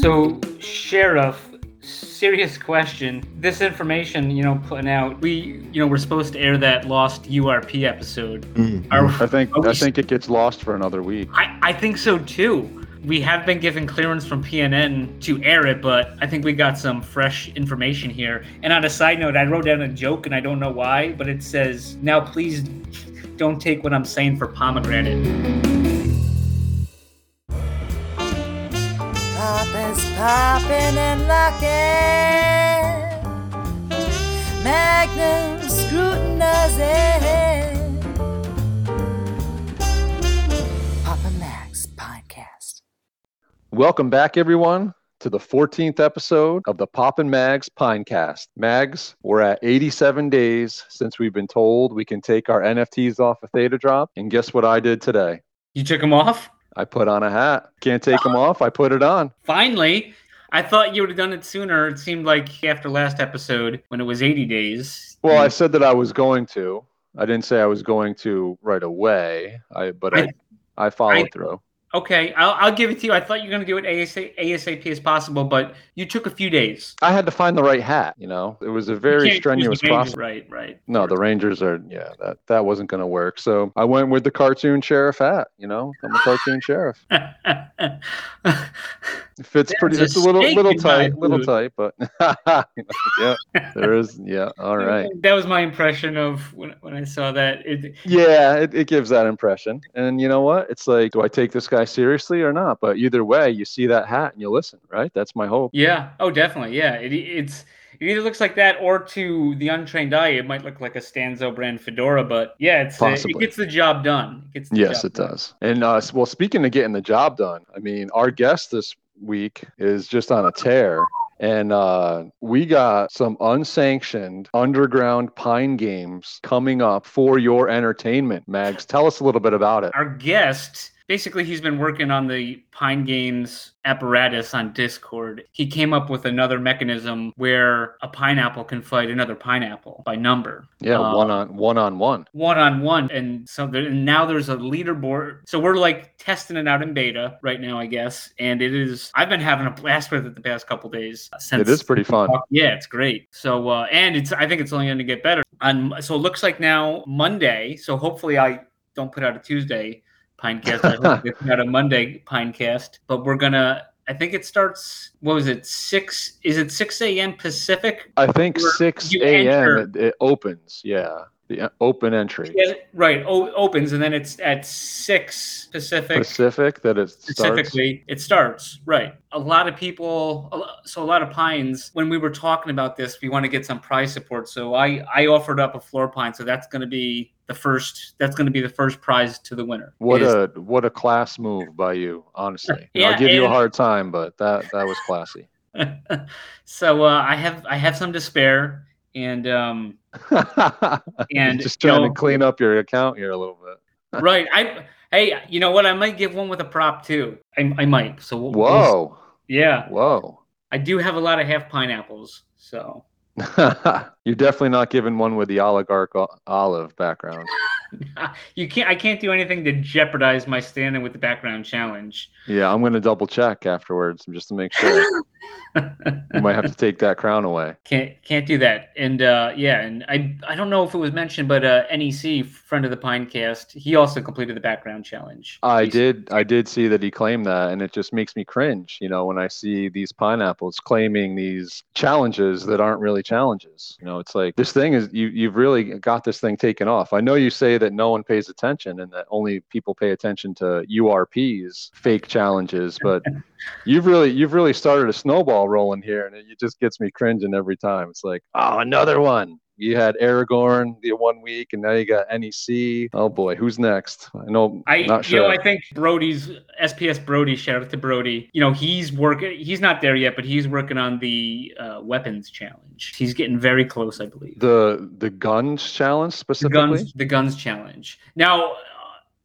So, Sheriff, serious question. This information, you know, putting out, we, you know, we're supposed to air that lost URP episode. Mm-hmm. Are- I think are we I think it gets lost for another week. I, I think so too. We have been given clearance from PNN to air it, but I think we got some fresh information here. And on a side note, I wrote down a joke and I don't know why, but it says, now please don't take what I'm saying for pomegranate. Popping and locking. Magnum scrutinizing. Papa Max podcast. Welcome back, everyone, to the 14th episode of the Pop and Mags Pinecast. Mags, we're at 87 days since we've been told we can take our NFTs off of Theta Drop, and guess what I did today? You took them off? I put on a hat. Can't take them off. I put it on. Finally. I thought you would have done it sooner. It seemed like after last episode, when it was 80 days. Well, I said that I was going to. I didn't say I was going to right away. I but I I, followed I- through. Okay, I'll, I'll give it to you. I thought you were going to do it ASA, ASAP as possible, but you took a few days. I had to find the right hat. You know, it was a very strenuous process. Right, right. No, the Rangers are yeah, that that wasn't going to work. So I went with the cartoon sheriff hat. You know, I'm a cartoon sheriff. It fits pretty. There's a It's a little little tight, little tight, but yeah, there is. Yeah, all right. That was my impression of when, when I saw that. It, Yeah, it, it gives that impression. And you know what? It's like, do I take this guy seriously or not? But either way, you see that hat and you listen, right? That's my hope. yeah. Oh, definitely. Yeah. It, it's it either looks like that or to the untrained eye, it might look like a Stanzo brand fedora. But yeah, it's uh, it gets the job done. It gets the Yes, it done. does. And uh, well, speaking of getting the job done, I mean, our guest this week is just on a tear. And uh, we got some unsanctioned underground pine games coming up for your entertainment. Mags, tell us a little bit about it. Our guest, basically, he's been working on the Pine Games apparatus on Discord. He came up with another mechanism where a pineapple can fight another pineapple by number. Yeah, Uh, one on one on one. one on one and so there, and now there's a leaderboard so we're like testing it out in beta right now i guess and it is i've been having a blast with it the past couple days since It is pretty fun. yeah it's great so uh and it's i think it's only going to get better on so it looks like now monday so hopefully i don't put out a tuesday pinecast i hope we put out a monday pinecast but we're gonna i think it starts what was it six is it 6 a.m pacific I think 6 a.m. It, it opens. Yeah, the uh, open entry. Yeah, right. O- opens and then it's at six Pacific. Pacific that it starts. Specifically, it starts right. A lot of people, so a lot of pines. When we were talking about this, we want to get some prize support. So I, I offered up a floor pine. So that's going to be the first. That's going to be the first prize to the winner. What is- a what a class move by you, honestly. You know, Yeah, I'll give you a hard time, but that that was classy. so uh, I have I have some to spare, and um, And, just you trying know- to clean up your account here a little bit. right. I hey, you know what? I might give one with a prop too. I, I might. So we'll, Whoa, yeah. whoa. I do have a lot of half pineapples, so You're definitely not giving one with the oligarch olive background. you can't. I can't do anything to jeopardize my standing with the background challenge. Yeah, I'm gonna double check afterwards just to make sure. You might have to take that crown away. Can't can't do that. And uh, yeah, and I I don't know if it was mentioned, but uh, NEC friend of the Pinecast, he also completed the background challenge. I He's- did I did see that he claimed that and it just makes me cringe, you know, when I see these pineapples claiming these challenges that aren't really challenges. You know, it's like this thing is you you've really got this thing taken off. I know you say that no one pays attention and that only people pay attention to URPs, fake challenges, but you've really you've really started a snowball rolling here and it just gets me cringing every time. It's like, oh, another one. You had Aragorn the one week, and now you got NEC. Oh boy, who's next? I know. I not you sure. know I think Brody's SPS Brody. Shout out to Brody. You know he's working. He's not there yet, but he's working on the uh, weapons challenge. He's getting very close, I believe. the the guns challenge specifically. the guns the guns challenge now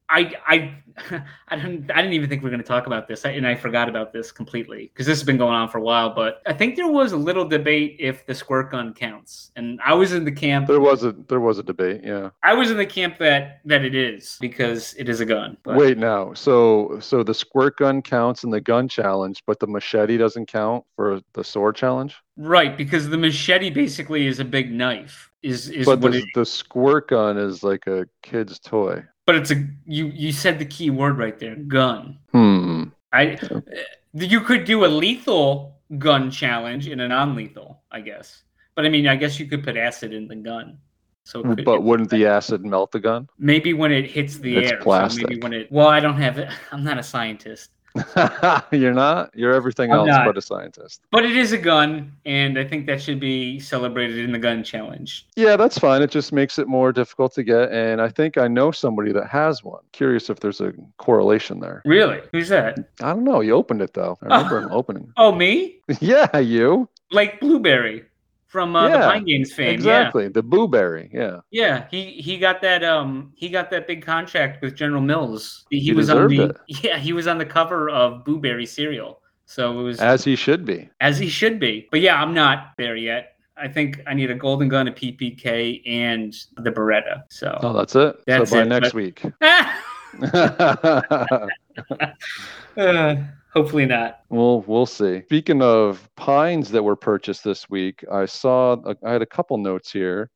I I I didn't I didn't even think we are going to talk about this, and I forgot about this completely because this has been going on for a while. But I think there was a little debate if the squirt gun counts, and I was in the camp. There was a there was a debate. Yeah. I was in the camp that that it is because it is a gun. But Wait now. So so the squirt gun counts in the gun challenge, but the machete doesn't count for the sword challenge. right, because the machete basically is a big knife. Is is But what the, it, the squirt gun is like a kid's toy. But it's a you you said the key word right there, gun. Hmm. I you could do a lethal gun challenge and a non-lethal, I guess. But I mean, I guess you could put acid in the gun. So could, But wouldn't the acid melt the gun? maybe when it hits the It's air. So maybe plastic. when it well, I don't have it. I'm not a scientist. You're not. You're everything I'm else not. but a scientist. But it is a gun, and I think that should be celebrated in the gun challenge. Yeah, that's fine. It just makes it more difficult to get. And I think I know somebody that has one. Curious if there's a correlation there. Really? Who's that? I don't know. You opened it though. I oh. remember him opening. Oh, me? Yeah, you. Like Blueberry from uh, the Yeah, Pine Games fame. Exactly. The blueberry. Yeah. Yeah. Yeah, he he got that um he got that big contract with General Mills. He, He was on the deserved yeah he was on the cover of Blueberry cereal. So it was As he should be. as he should be. But yeah, I'm not there yet. I think I need a golden gun, a PPK, and the Beretta. So Oh, that's it. That's so by it, next but- week. Uh, hopefully not. Well, we'll see. Speaking of pines that were purchased this week, I saw I had a couple notes here,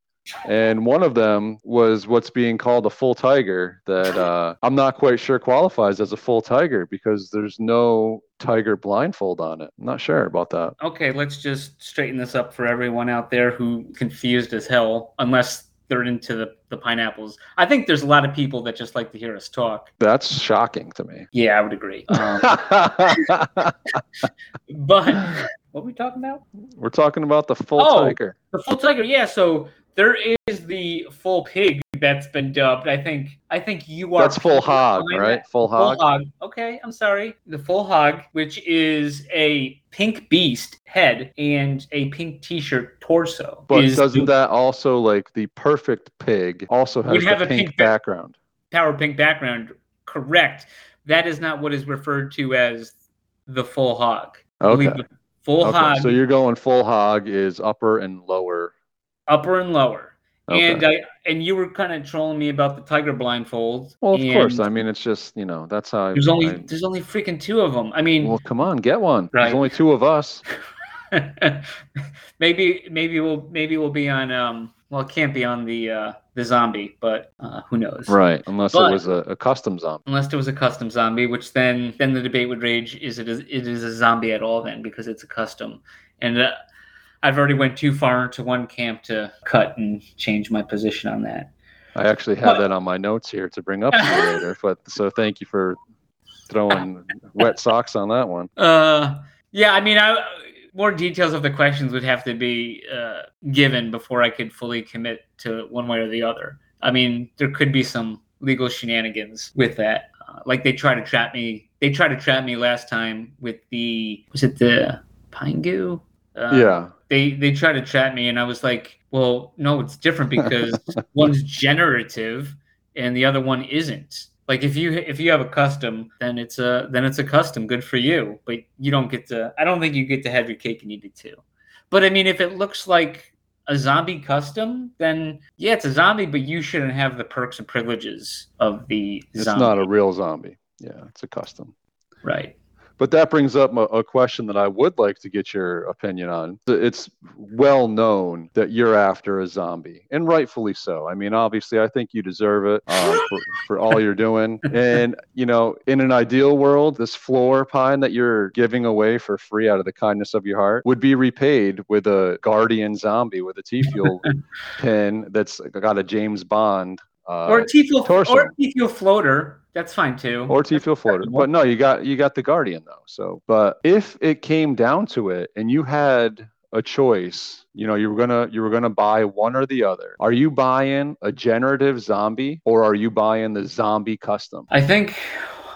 and one of them was what's being called a full tiger. That uh, I'm not quite sure qualifies as a full tiger because there's no tiger blindfold on it. I'm not sure about that. Okay, let's just straighten this up for everyone out there who confused as hell, unless they're into the, the pineapples. I think there's a lot of people that just like to hear us talk. That's shocking to me. Yeah, I would agree. Um, but what were we talking about? We're talking about the full Oh. tiger. The full tiger. Yeah, so there is the full pig that's been dubbed. I think. I think you are. That's full hog, right? Full Full hog. hog. Okay, I'm sorry. The full hog, which is a pink beast head and a pink T-shirt torso. But doesn't the that also like the perfect pig also has have a pink, pink background? power pink background? Correct. That is not what is referred to as the full hog. Okay. Full okay. hog, So you're going full hog is upper and lower. upper and lower. Okay. And I and you were kind of trolling me about the tiger blindfold. well, of course. I mean, it's just you know that's how. I, there's only I- there's only freaking two of them. I mean, well, come on, get one. Right. There's only two of us. maybe maybe we'll maybe we'll be on um well it can't be on the uh the zombie but uh who knows Right. Unless But- it was a, a custom zombie. unless it was a custom zombie which then then the debate would rage is it a, it is a zombie at all then because it's a custom and uh, i've already went too far into one camp to cut and change my position on that I actually have But- that on my notes here to bring up to you later. But so thank you for throwing wet socks on that one. uh yeah i mean i more details of the questions would have to be uh, given before i could fully commit to one way or the other i mean there could be some legal shenanigans with that uh, like they tried to trap me they tried to trap me last time with the was it the pine goo uh, yeah. They they tried to trap me and i was like well no it's different because one's generative and the other one isn't like if you if you have a custom then it's a then it's a custom good for you but you don't get to i don't think you get to have your cake and eat it too but i mean if it looks like a zombie custom then yeah it's a zombie but you shouldn't have the perks and privileges of the It's zombie not a real zombie. Yeah, it's a custom. right But that brings up a, a question that I would like to get your opinion on. It's well known that you're after a zombie, and rightfully so. I mean, obviously, I think you deserve it um, for, for all you're doing. And, you know, in an ideal world, this floor pine that you're giving away for free out of the kindness of your heart would be repaid with a guardian zombie with a T Fuel pin that's got a James Bond. Uh, or T-fuel torso. or T-fuel floater that's fine too or T fuel floater. But no, you got you got the Guardian though. So, but if it came down to it, and you had a choice, you know, you were gonna you were gonna buy one or the other. Are you buying a generative zombie or are you buying the zombie custom? I think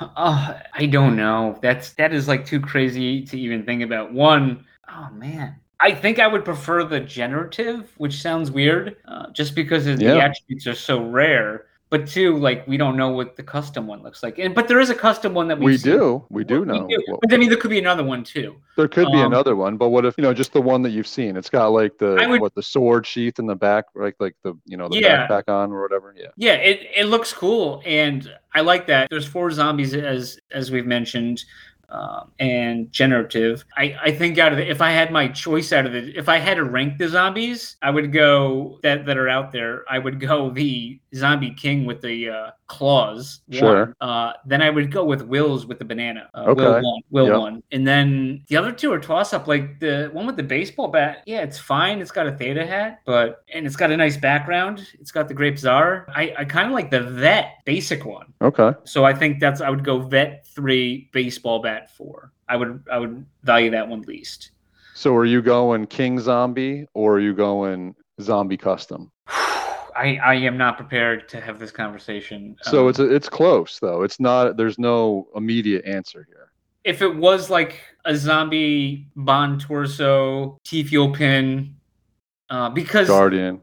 uh, I don't know. That's that is like too crazy to even think about. One, oh man. I think I would prefer the generative, which sounds weird, uh, just because of the attributes are so rare. but two, like we don't know what the custom one looks like. And but there is a custom one that we do, we do We know. do. what- But I mean, there could be another one too. There could be Um, another one, but what if you know just the one that you've seen? It's got like the would- what the sword sheath in the back, like like the you know the Yeah. backpack on or whatever. Yeah. Yeah, it, it looks cool, and I like that. There's four zombies as as we've mentioned, um, and generative. I I think out of the, if I had my choice out of it, if I had to rank the zombies, I would go that that are out there. I would go the zombie king with the uh, claws. Sure. Uh, then I would go with Will's with the banana. Uh, Okay. Will one. Will Yep. one. And then the other two are toss up. Like the one with the baseball bat. Yeah, it's fine. It's got a theta hat, but and it's got a nice background. It's got the grape czar. I, I kind of like the vet basic one. Okay. So I think that's I would go vet three, baseball bat four. I would I would value that one least. So are you going King Zombie or are you going Zombie Custom? I, I am not prepared to have this conversation. So Um, it's it's close though. It's not. There's no immediate answer here. if it was like a zombie Bond torso T fuel pin, uh, because Guardian.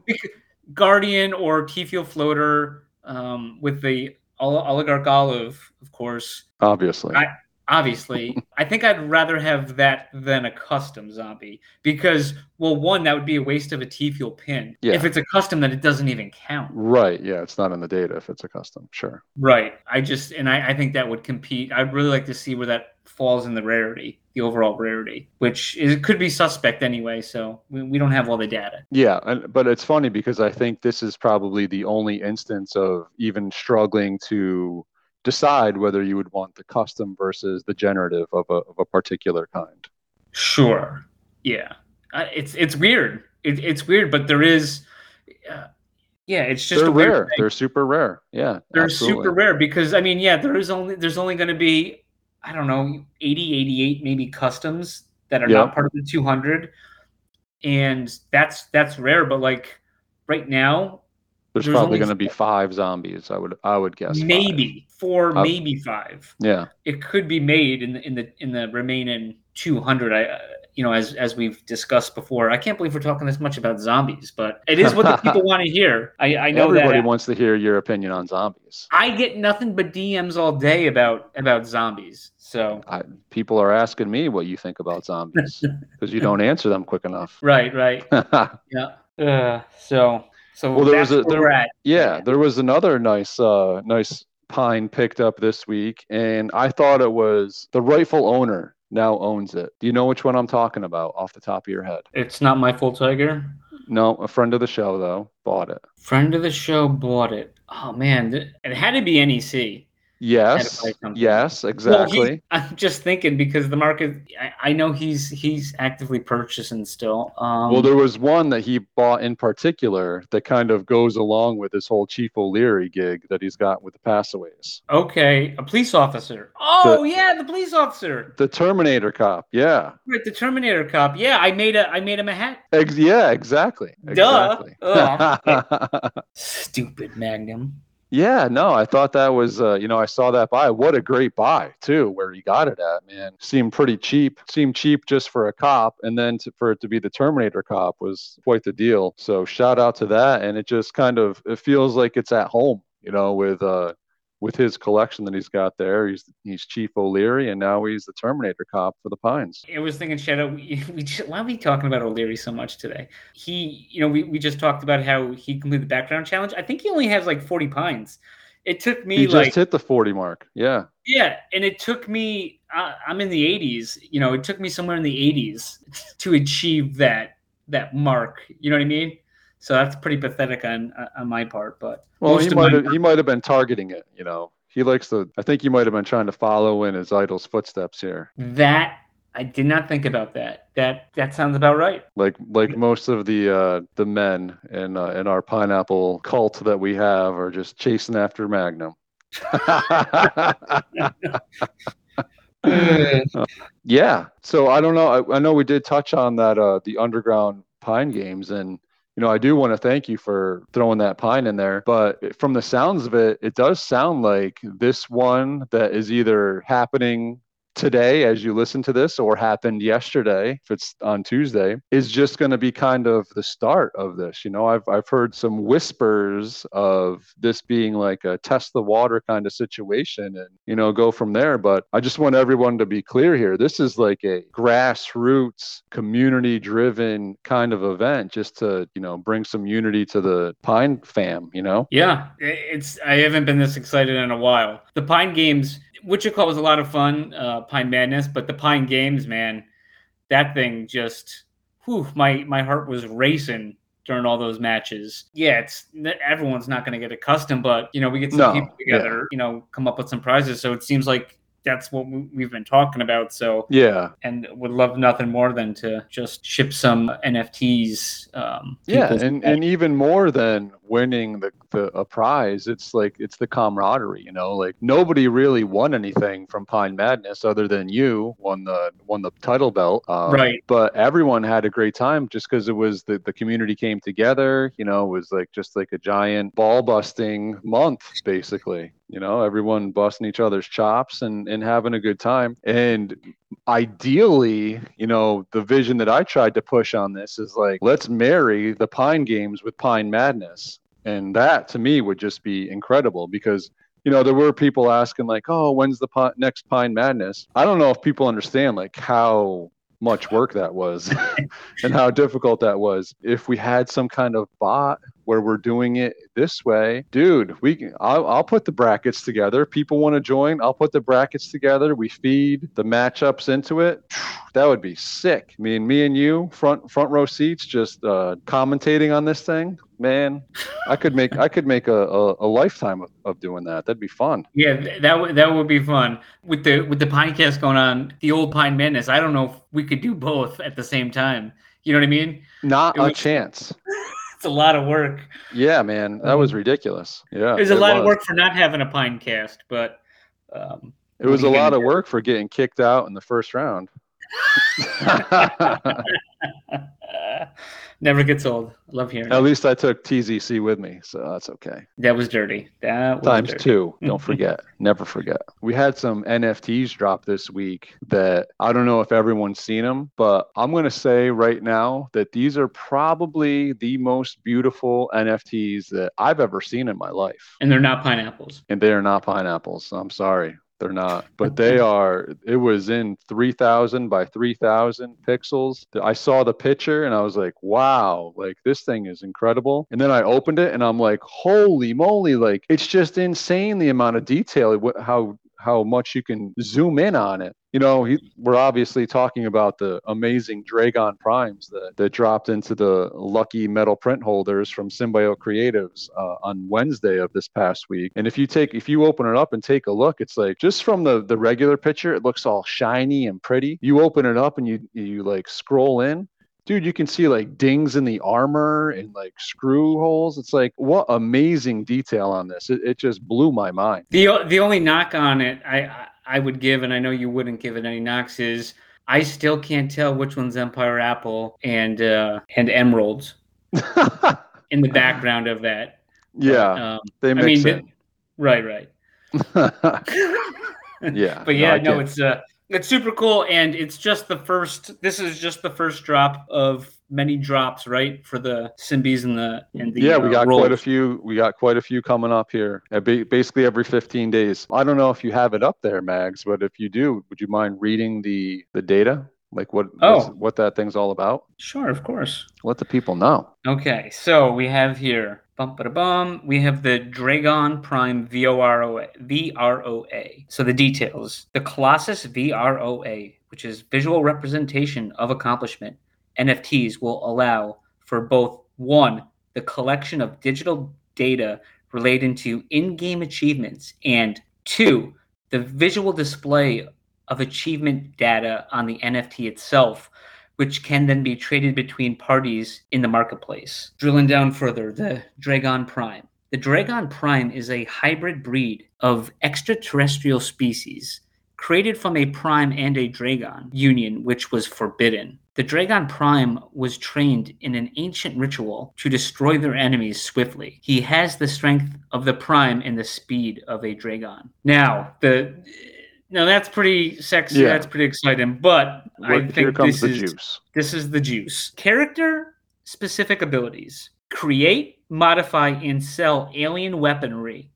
Guardian or T fuel floater um, with the Ol- oligarch olive, of course. Obviously. I- Obviously, I think I'd rather have that than a custom zombie because, well, one that would be a waste of a T fuel pin. Yeah. If it's a custom, then it doesn't even count. right. Yeah. It's not in the data if it's a custom. Sure. Right. I just and I, I think that would compete. I'd really like to see where that falls in the rarity, the overall rarity, which is could be suspect anyway. So we, we don't have all the data. Yeah, and, but it's funny because I think this is probably the only instance of even struggling to decide whether you would want the custom versus the generative of a, of a particular kind. Sure. Yeah. Uh, it's it's weird. It, it's weird, but there is. Uh, yeah, it's just They're rare. thing. They're super rare. Yeah, They're absolutely. super rare because I mean, yeah, there is only there's only going to be I don't know 80, 88 maybe customs that are Yeah. not part of the 200, and that's that's rare. But like right now, There's, there's probably going to be five zombies. I would I would guess. five. maybe four, Uh, maybe five. Yeah. It could be made in the in the in the remaining 200. I uh, you know as as we've discussed before. I can't believe we're talking this much about zombies, but it is what the people want to hear. I I know Everybody that. wants to hear your opinion on zombies. I get nothing but DMs all day about about zombies. So I, people are asking me what you think about zombies because you don't answer them quick enough. right, right, yeah. Uh, so so Well, there that's was a- there- we're. Yeah, there was another nice, uh, nice pine picked up this week, and I thought it was the rightful owner now owns it. Do you know which one I'm talking about off the top of your head? It's not my full tiger. No, a friend of the show though bought it. Friend of the show bought it. Oh man, it had to be NEC. Yes, yes, Well, exactly. he- I'm just thinking because the market. I, I know he's he's actively purchasing still. Um, well, there was one that he bought in particular that kind of goes along with this whole Chief O'Leary gig that he's got with the passaways. okay, a police officer. Oh yeah, the police officer. The Terminator cop, yeah, Right, the Terminator cop. Yeah, I made a I made him a hat. Ex- yeah, exactly, Duh. exactly. Stupid Magnum. Yeah, no, I thought that was, uh, you know, I saw that buy. What a great buy too, where he got it at, man. Seemed pretty cheap. Seemed cheap just for a cop, and then to, for it to be the Terminator cop was quite the deal. So shout out to that, and it just kind of it feels like it's at home, you know, with uh with his collection that he's got there. He's he's Chief O'Leary, and now he's the Terminator cop for the Pines. I was thinking, Shadow, we, we just, why are we talking about O'Leary so much today? He, you know, we, we just talked about how he completed the background challenge. I think he only has like 40 pines. It took me He like, just hit the forty mark. Yeah, yeah, and it took me, uh, I'm in the 80s, you know, it took me somewhere in the 80s to achieve that that mark. You know what I mean? So that's pretty pathetic on on my part, but Well, he might have he might have been targeting it. You know, he likes to. I think you might have been trying to follow in his idol's footsteps here, that I did not think about that. That that sounds about right. like like most of the uh, the men in uh, in our pineapple cult that we have are just chasing after Magnum. yeah. So I don't know. I, I know we did touch on that uh, the underground pine games and. You know, I do want to thank you for throwing that pine in there, but from the sounds of it, it does sound like this one that is either happening today as you listen to this or happened yesterday if it's on Tuesday is just going to be kind of the start of this. You know, I've I've heard some whispers of this being like a test the water kind of situation and you know go from there, but I just want everyone to be clear here. This is like a grassroots community driven kind of event just to, you know, bring some unity to the Pine fam, you know? Yeah, it's I haven't been this excited in a while. The Pine Games, Wichita was a lot of fun, uh, Pine Madness, but the Pine Games, man, that thing just, whew, my my heart was racing during all those matches. Yeah, it's everyone's not going to get accustomed, but you know, we get some No, people together, you know, come up with some prizes. So it seems like that's what we- we've been talking about. So Yeah. and would love nothing more than to just ship some NFTs. Um, Yeah, and, and even more than winning the, the a prize, it's like it's the camaraderie, you know. Like nobody really won anything from Pine Madness other than you won the won the title belt, um, Right. But everyone had a great time just because it was the the community came together. You know, it was like just like a giant ball busting month, basically. You know, everyone busting each other's chops and and having a good time. And ideally, you know, the vision that I tried to push on this is like, let's marry the Pine Games with Pine Madness. And that to me would just be incredible because, you know, there were people asking, like, oh, when's the pi- next Pine Madness? I don't know if people understand, like, how much work that was and how difficult that was. If we had some kind of bot where we're doing it this way, dude, we I'll, I'll put the brackets together. People want to join, I'll put the brackets together. We feed the matchups into it. That would be sick. I mean, me and you, front front row seats, just uh, commentating on this thing. Man, I could make I could make a, a, a lifetime of, of doing that. That'd be fun. Yeah, that would that would be fun with the with the Pinecast going on. The old Pine Madness. I don't know if we could do both at the same time. You know what I mean? Not a chance. It's a lot of work. Yeah, man, that was ridiculous. Yeah, There's a it lot of work for not having a pine cast, but um, It was a what are you lot of work for getting kicked out in the first round. never gets old. Love hearing. At it. least I took TZC with me, so that's okay. That was dirty. That was Times dirty. two. Don't forget. Never forget. We had some NFTs drop this week that I don't know if everyone's seen them, but I'm going to say right now that these are probably the most beautiful NFTs that I've ever seen in my life. and they're not pineapples. And they are not pineapples. I'm sorry. They're not, but they are. It was in 3000 by 3000 pixels. I saw the picture and I was like, wow, like this thing is incredible. And then I opened it and I'm like, holy moly, like it's just insane the amount of detail, how how much you can zoom in on it. You know, he, we're obviously talking about the amazing Dragon Primes that, that dropped into the lucky metal print holders from Symbiote Creatives uh, on Wednesday of this past week. And if you take, if you open it up and take a look, it's like just from the the regular picture, it looks all shiny and pretty. You open it up and you you like scroll in, dude, you can see like dings in the armor and like screw holes. It's like what amazing detail on this. It, it just blew my mind. The the only knock on it I I- I would give, and I know you wouldn't give it any knocks, is I still can't tell which one's Empire Apple and uh, and Emeralds in the background of that. yeah, Um, they I mix mean, it. right, right. yeah, but yeah, I no, it's uh, it's super cool, and it's just the first. This is just the first drop of many drops, right, for the Symbies and the and the yeah, we uh, got quite a few. We got quite a few coming up here. uh, Basically every 15 days. I don't know if you have it up there, Mags, but if you do, would you mind reading the the data, like what Oh. what that thing's all about? Sure, of course. Let the people know. Okay, so we have here bum bum. We have the Dragon Prime VOROA. VROA. So the details: the Colossus VROA, which is visual representation of accomplishment. NFTs will allow for both one, the collection of digital data relating to in-game achievements, and two, the visual display of achievement data on the NFT itself which can then be traded between parties in the marketplace. Drilling down further, the Dragon Prime. The Dragon Prime is a hybrid breed of extraterrestrial species created from a prime and a dragon union which was forbidden. The Dragon Prime was trained in an ancient ritual to destroy their enemies swiftly. He has the strength of the prime and the speed of a dragon. Now, the No, that's pretty sexy. Yeah. That's pretty exciting. But I think here comes this the is juice. this is the juice. Character specific abilities: create, modify, and sell alien weaponry.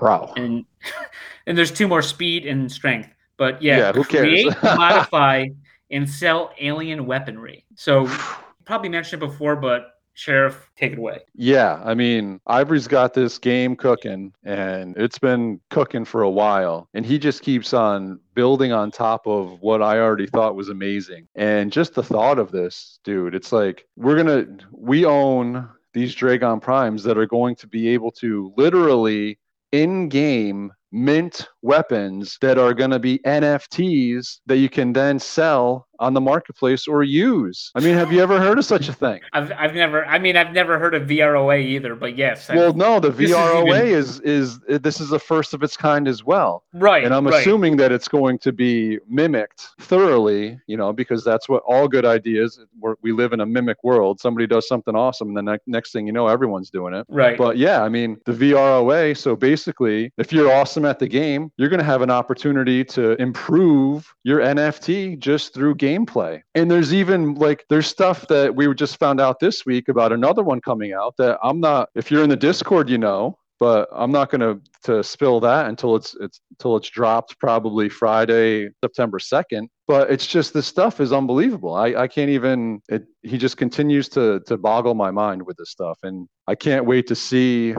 Wow. And and there's two more: speed and strength. But yeah, Yeah, who cares? create, modify, and sell alien weaponry. So probably mentioned it before, but Sheriff, take it away. Yeah, I mean, Ivory's got this game cooking and it's been cooking for a while. And he just keeps on building on top of what I already thought was amazing. And just the thought of this, dude, it's like we're going to, we own these Dragon Primes that are going to be able to literally in game mint weapons that are going to be NFTs that you can then sell on the marketplace or use. I mean, have you ever heard of such a thing? I've I've never. I mean, I've never heard of VROA either. But yes, I've- Well, no, the This is VROA even- is, is is this is the first of its kind as well, right. and I'm right. assuming that it's going to be mimicked thoroughly, you know, because that's what all good ideas. We're, we live in a mimic world. Somebody does something awesome, and the ne- next thing you know, everyone's doing it. Right. But yeah, I mean, the VROA. So basically, if you're awesome at the game, you're going to have an opportunity to improve your NFT just through gameplay. And there's even like, there's stuff that we just found out this week about another one coming out that I'm not, if you're in the Discord, you know, but I'm not going to to spill that until it's it's until it's dropped probably Friday, September 2nd. But it's just this stuff is unbelievable. I I can't even it he just continues to to boggle my mind with this stuff and I can't wait to see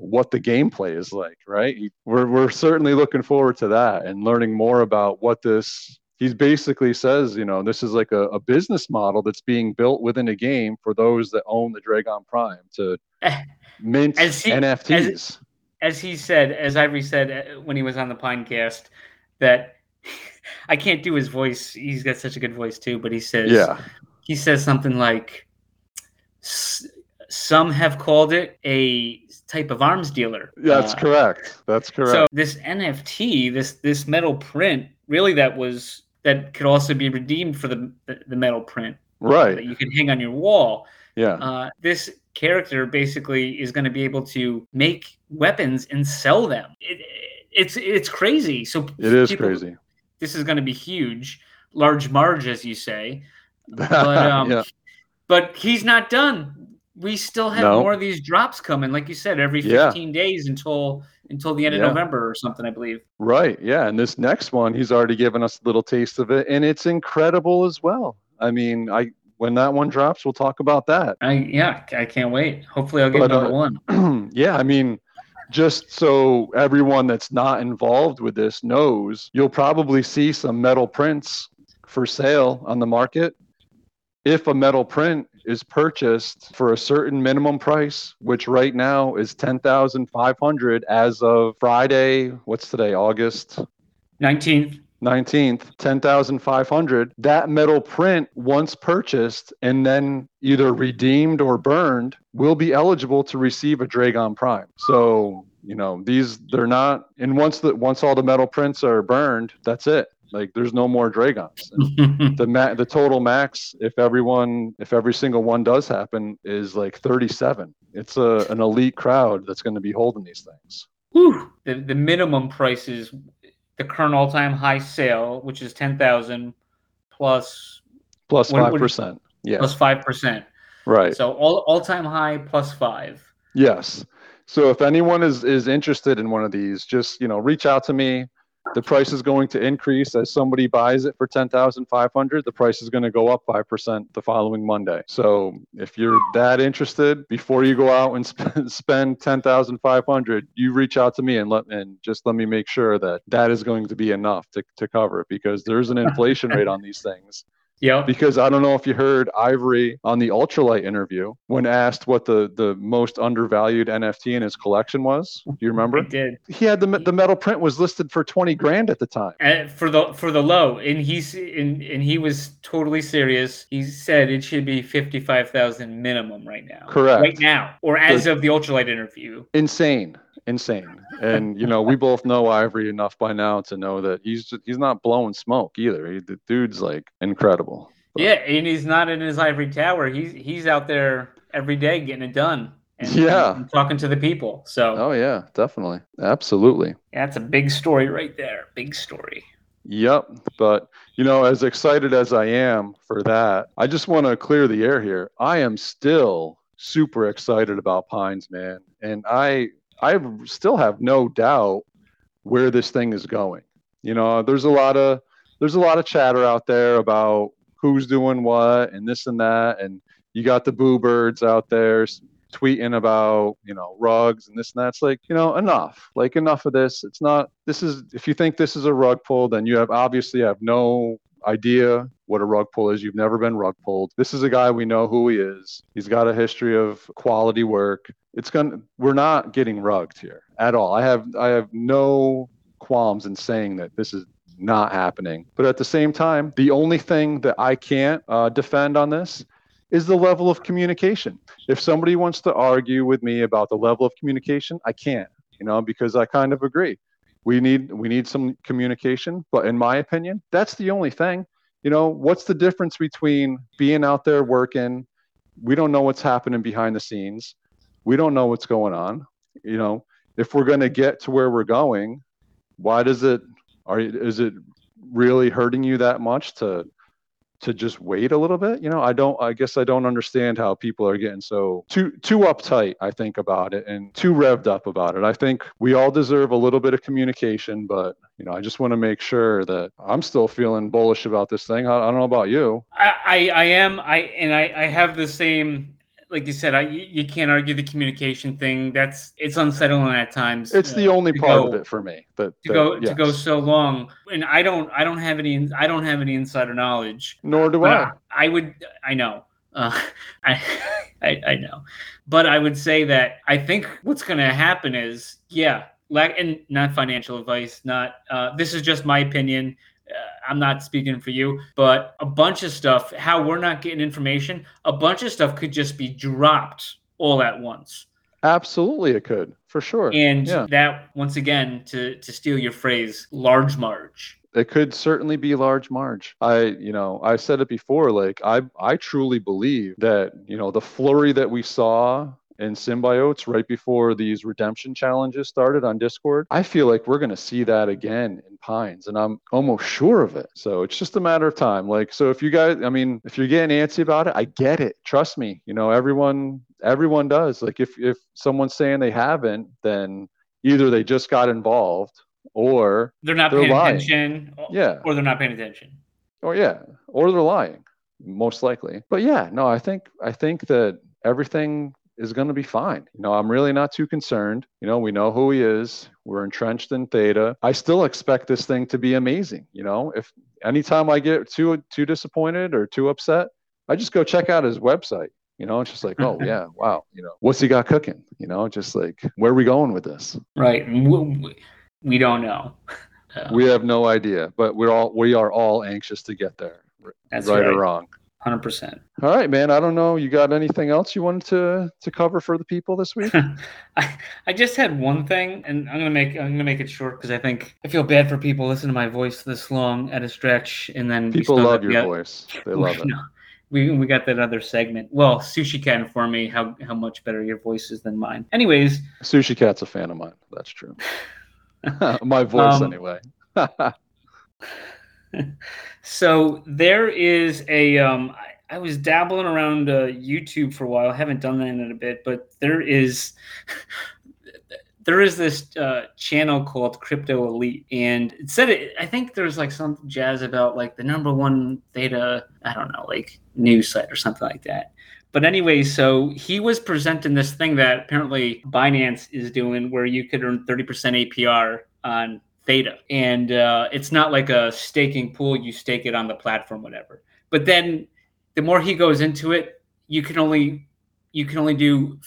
what the gameplay is like, right? We're we're certainly looking forward to that and learning more about what this he basically says, you know, this is like a, a business model that's being built within a game for those that own the Dragon Prime to mint As he- NFTs. as he said, as Ivory said uh, when he was on the Pinecast, that I can't do his voice. He's got such a good voice too. But he says, yeah. he says something like, "S- "Some have called it a type of arms dealer." That's Uh, correct. That's correct. So this NFT, this this metal print, really that was that could also be redeemed for the the, metal print Right. that you can hang on your wall. Yeah. Uh, this character basically is going to be able to make weapons and sell them. It, it's it's crazy. So it is people- crazy. This is going to be huge, large marge, as you say. But um, yeah. but he's not done. We still have No. more of these drops coming, like you said, every Yeah. 15 days until until the end Yeah. of November or something, I believe. Right. Yeah. And this next one, he's already given us a little taste of it, and it's incredible as well. I mean, I when that one drops, we'll talk about that. I yeah, I can't wait. Hopefully, I'll get But, number uh, one. yeah, I mean, just so everyone that's not involved with this knows, you'll probably see some metal prints for sale on the market. If a metal print is purchased for a certain minimum price, which right now is 10,500 as of Friday, what's today, August 19th. 19th, 10,500. That metal print, once purchased and then either redeemed or burned, will be eligible to receive a Dragon Prime. So, you know, these they're not and once the once all the metal prints are burned, that's it. Like there's no more Dragons. The ma- the total max if everyone if every single one does happen is like 37. It's a an elite crowd that's going to be holding these things. Whew. The the minimum price is the current all time high sale, which is ten thousand plus Plus What- what- 5%. Yeah. plus five percent. right. So all all time high plus five. Yes. So if anyone is is interested in one of these, just you know, reach out to me. The price is going to increase as somebody buys it for ten thousand five hundred. The price is going to go up five percent the following Monday. So if you're that interested, before you go out and spend spend ten thousand five hundred, you reach out to me and let and just let me make sure that that is going to be enough to to cover it because there's an inflation rate on these things Yep. because I don't know if you heard Ivory on the ultralight interview when asked what the the most undervalued NFT in his collection was. Do you I remember? did. He had the the metal print was listed for 20 grand at the time. And for the for the low, and he's and, and he was totally serious. He said it should be fifty five thousand minimum right now. Correct. Right now, or as of the ultralight interview. Insane, insane. And you know, we both know Ivory enough by now to know that he's just, he's not blowing smoke either. He, the dude's like incredible. But- Yeah, and he's not in his ivory tower. He's he's out there every day getting it done. And, Yeah. and talking to the people. So Oh yeah, definitely. Absolutely. that's a big story right there. Big story. Yep. But, you know, as excited as I am for that, I just want to clear the air here. I am still super excited about Pines, man. And I I still have no doubt where this thing is going. You know, there's a lot of there's a lot of chatter out there about who's doing what and this and that and you got the boo birds out there tweeting about you know rugs and this and that's like you know enough like enough of this it's not this is if you think this is a rug pull then you have obviously have no idea what a rug pull is. You've never been rug pulled. This is a guy we know who he is. He's got a history of quality work. It's gonna we're not getting rugged here at all. I have i have no qualms in saying that this is not happening. But at the same time the only thing that i can't uh, defend on this is the level of communication. If somebody wants to argue with me about the level of communication, I can't, you know, because I kind of agree. We need we need some communication, but in my opinion, that's the only thing. You know, what's the difference between being out there working, we don't know what's happening behind the scenes. We don't know what's going on. You know, if we're going to get to where we're going, why does it are is it really hurting you that much to to just wait a little bit you know? I don't i guess i don't understand how people are getting so too too uptight i think about it and too revved up about it. I think we all deserve a little bit of communication but you know i just want to make sure that i'm still feeling bullish about this thing. I, I don't know about you. I, I i am i and i i have the same like you said, I you can't argue the communication thing. That's it's unsettling at times. It's uh, the only part go, of it for me. That, to go yes. to go so long, and I don't I don't have any I don't have any insider knowledge. Nor do I. I. I would I know. Uh, I, I I know, but I would say that I think what's going to happen is yeah, lack and not financial advice. Not uh, this is just my opinion. I'm not speaking for you, but a bunch of stuff, how we're not getting information, a bunch of stuff could just be dropped all at once. Absolutely, it could for sure. And yeah. that, once again, to to steal your phrase, large marge. It could certainly be large marge. I, you know, I said it before. Like I, I truly believe that you know the flurry that we saw and symbiotes right before these redemption challenges started on Discord. I feel like we're going to see that again in Pines, and I'm almost sure of it. So it's just a matter of time. Like, so if you guys, I mean, if you're getting antsy about it, I get it. Trust me. You know, everyone, everyone does. Like, if if someone's saying they haven't, then either they just got involved or they're not they're paying lying. attention. Yeah, or they're not paying attention. Or yeah, or they're lying most likely. But yeah, no, I think I think that everything is going to be fine. You know, I'm really not too concerned. You know, we know who he is. We're entrenched in theta. I still expect this thing to be amazing. You know, if anytime I get too too disappointed or too upset, I just go check out his website. You know, it's just like, oh yeah, wow. You know, what's he got cooking? You know, just like where are we going with this? Right. We, we don't know. We have no idea, but we're all we are all anxious to get there. That's right, right. or wrong. Hundred percent. All right, man. I don't know. You got anything else you wanted to to cover for the people this week? I, I just had one thing, and I'm gonna make I'm gonna make it short because I think I feel bad for people listening to my voice this long at a stretch, and then people love your voice. They love it. No, we we got that other segment. Well, Sushi Cat informed me how how much better your voice is than mine. Anyways, Sushi Cat's a fan of mine. That's true. my voice, um, anyway. So there is a um, I, I was dabbling around uh, YouTube for a while. I haven't done that in a bit, but there is there is this uh, channel called Crypto Elite, and it said it. I think there's like some jazz about like the number one theta. I don't know, like news site or something like that. But anyway, so he was presenting this thing that apparently Binance is doing, where you could earn 30% APR on theta and uh, it's not like a staking pool you stake it on the platform whatever. But then the more he goes into it you can only you can only do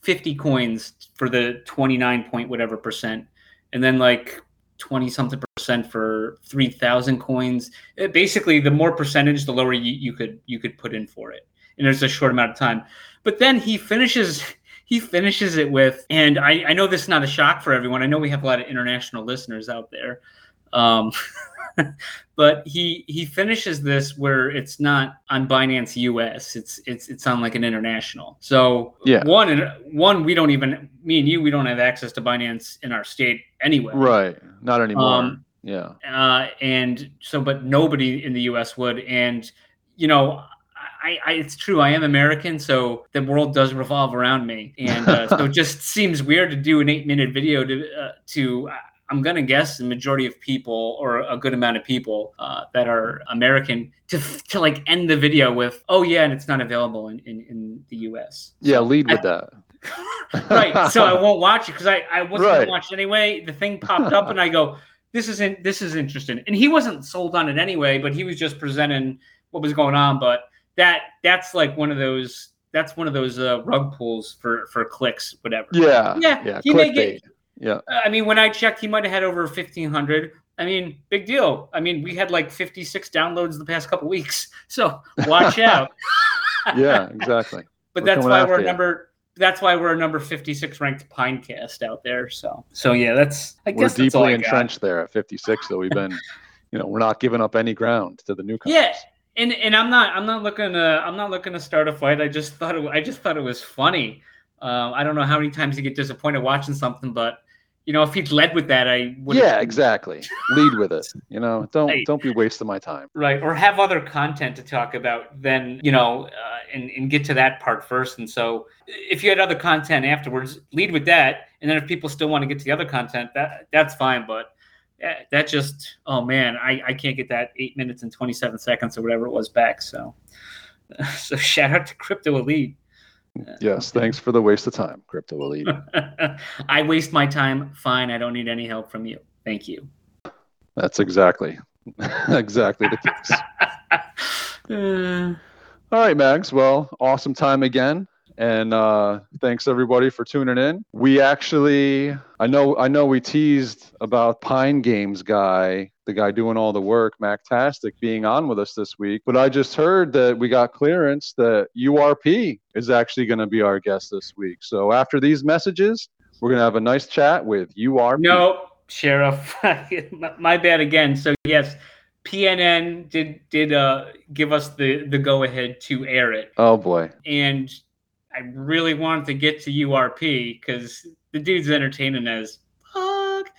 50 coins for the 29 point whatever percent. And then like 20 something percent for 3000 coins. It, basically the more percentage the lower you, you could you could put in for it. And there's a short amount of time. But then he finishes he finishes it with, and I, I know this is not a shock for everyone. I know we have a lot of international listeners out there. Um, but he he finishes this where it's not on Binance US. It's it's it's on like an international. So yeah, one and one we don't even me and you we don't have access to Binance in our state anyway. Right, not anymore. Um, Yeah. uh, and so but nobody in the us would and you know I, I it's true i am american so the world does revolve around me and uh, so it just seems weird to do an eight minute video to uh, to i'm gonna guess the majority of people or a good amount of people uh, that are american to to like end the video with oh yeah and it's not available in in, in the us Yeah. Lead with I- that. right so i won't watch it because i i wasn't Right. gonna watch it anyway the thing popped up and i go this isn't this is interesting and he wasn't sold on it anyway but he was just presenting what was going on but that that's like one of those that's one of those uh, rug pulls for for clicks whatever Yeah. Yeah, Yeah. he may get- Yeah. i mean when i checked he might have had over 1500 i mean big deal i mean we had like 56 downloads the past couple weeks so watch out Yeah. Exactly. but We're that's why we're you. number that's why we're a number 56 ranked pinecast out there so so yeah that's i We're guess that's all deeply entrenched there at 56. So we've been, you know, we're not giving up any ground to the newcomers. Yeah, and and I'm not I'm not looking to I'm not looking to start a fight. I just thought it, I just thought it was funny. Um, I don't know how many times you get disappointed watching something, but you know if he'd led with that, I would Yeah. Exactly. Lead with it. You know, don't Hey. don't be wasting my time. right or have other content to talk about then you know uh, and and get to that part first. And so if you had other content afterwards, lead with that, and then if people still want to get to the other content, that that's fine. But uh, that just oh man, I I can't get that eight minutes and twenty seven seconds or whatever it was back. So so shout out to Crypto Elite. Yes. Thanks for the waste of time, Crypto Elite. I waste my time. Fine. I don't need any help from you. Thank you. That's exactly exactly the case. Uh, All right, Mags. Well, awesome time again. And uh, thanks everybody for tuning in. We actually, I know, I know, we teased about Pine Games guy, the guy doing all the work, Macktastick, being on with us this week. But I just heard that we got clearance that URP is actually going to be our guest this week. So after these messages, we're going to have a nice chat with URP. no, Sheriff. My- my bad again. So yes, PNN did did uh, give us the the go ahead to air it, Oh boy. and I really wanted to get to URP because the dude's entertaining as fuck.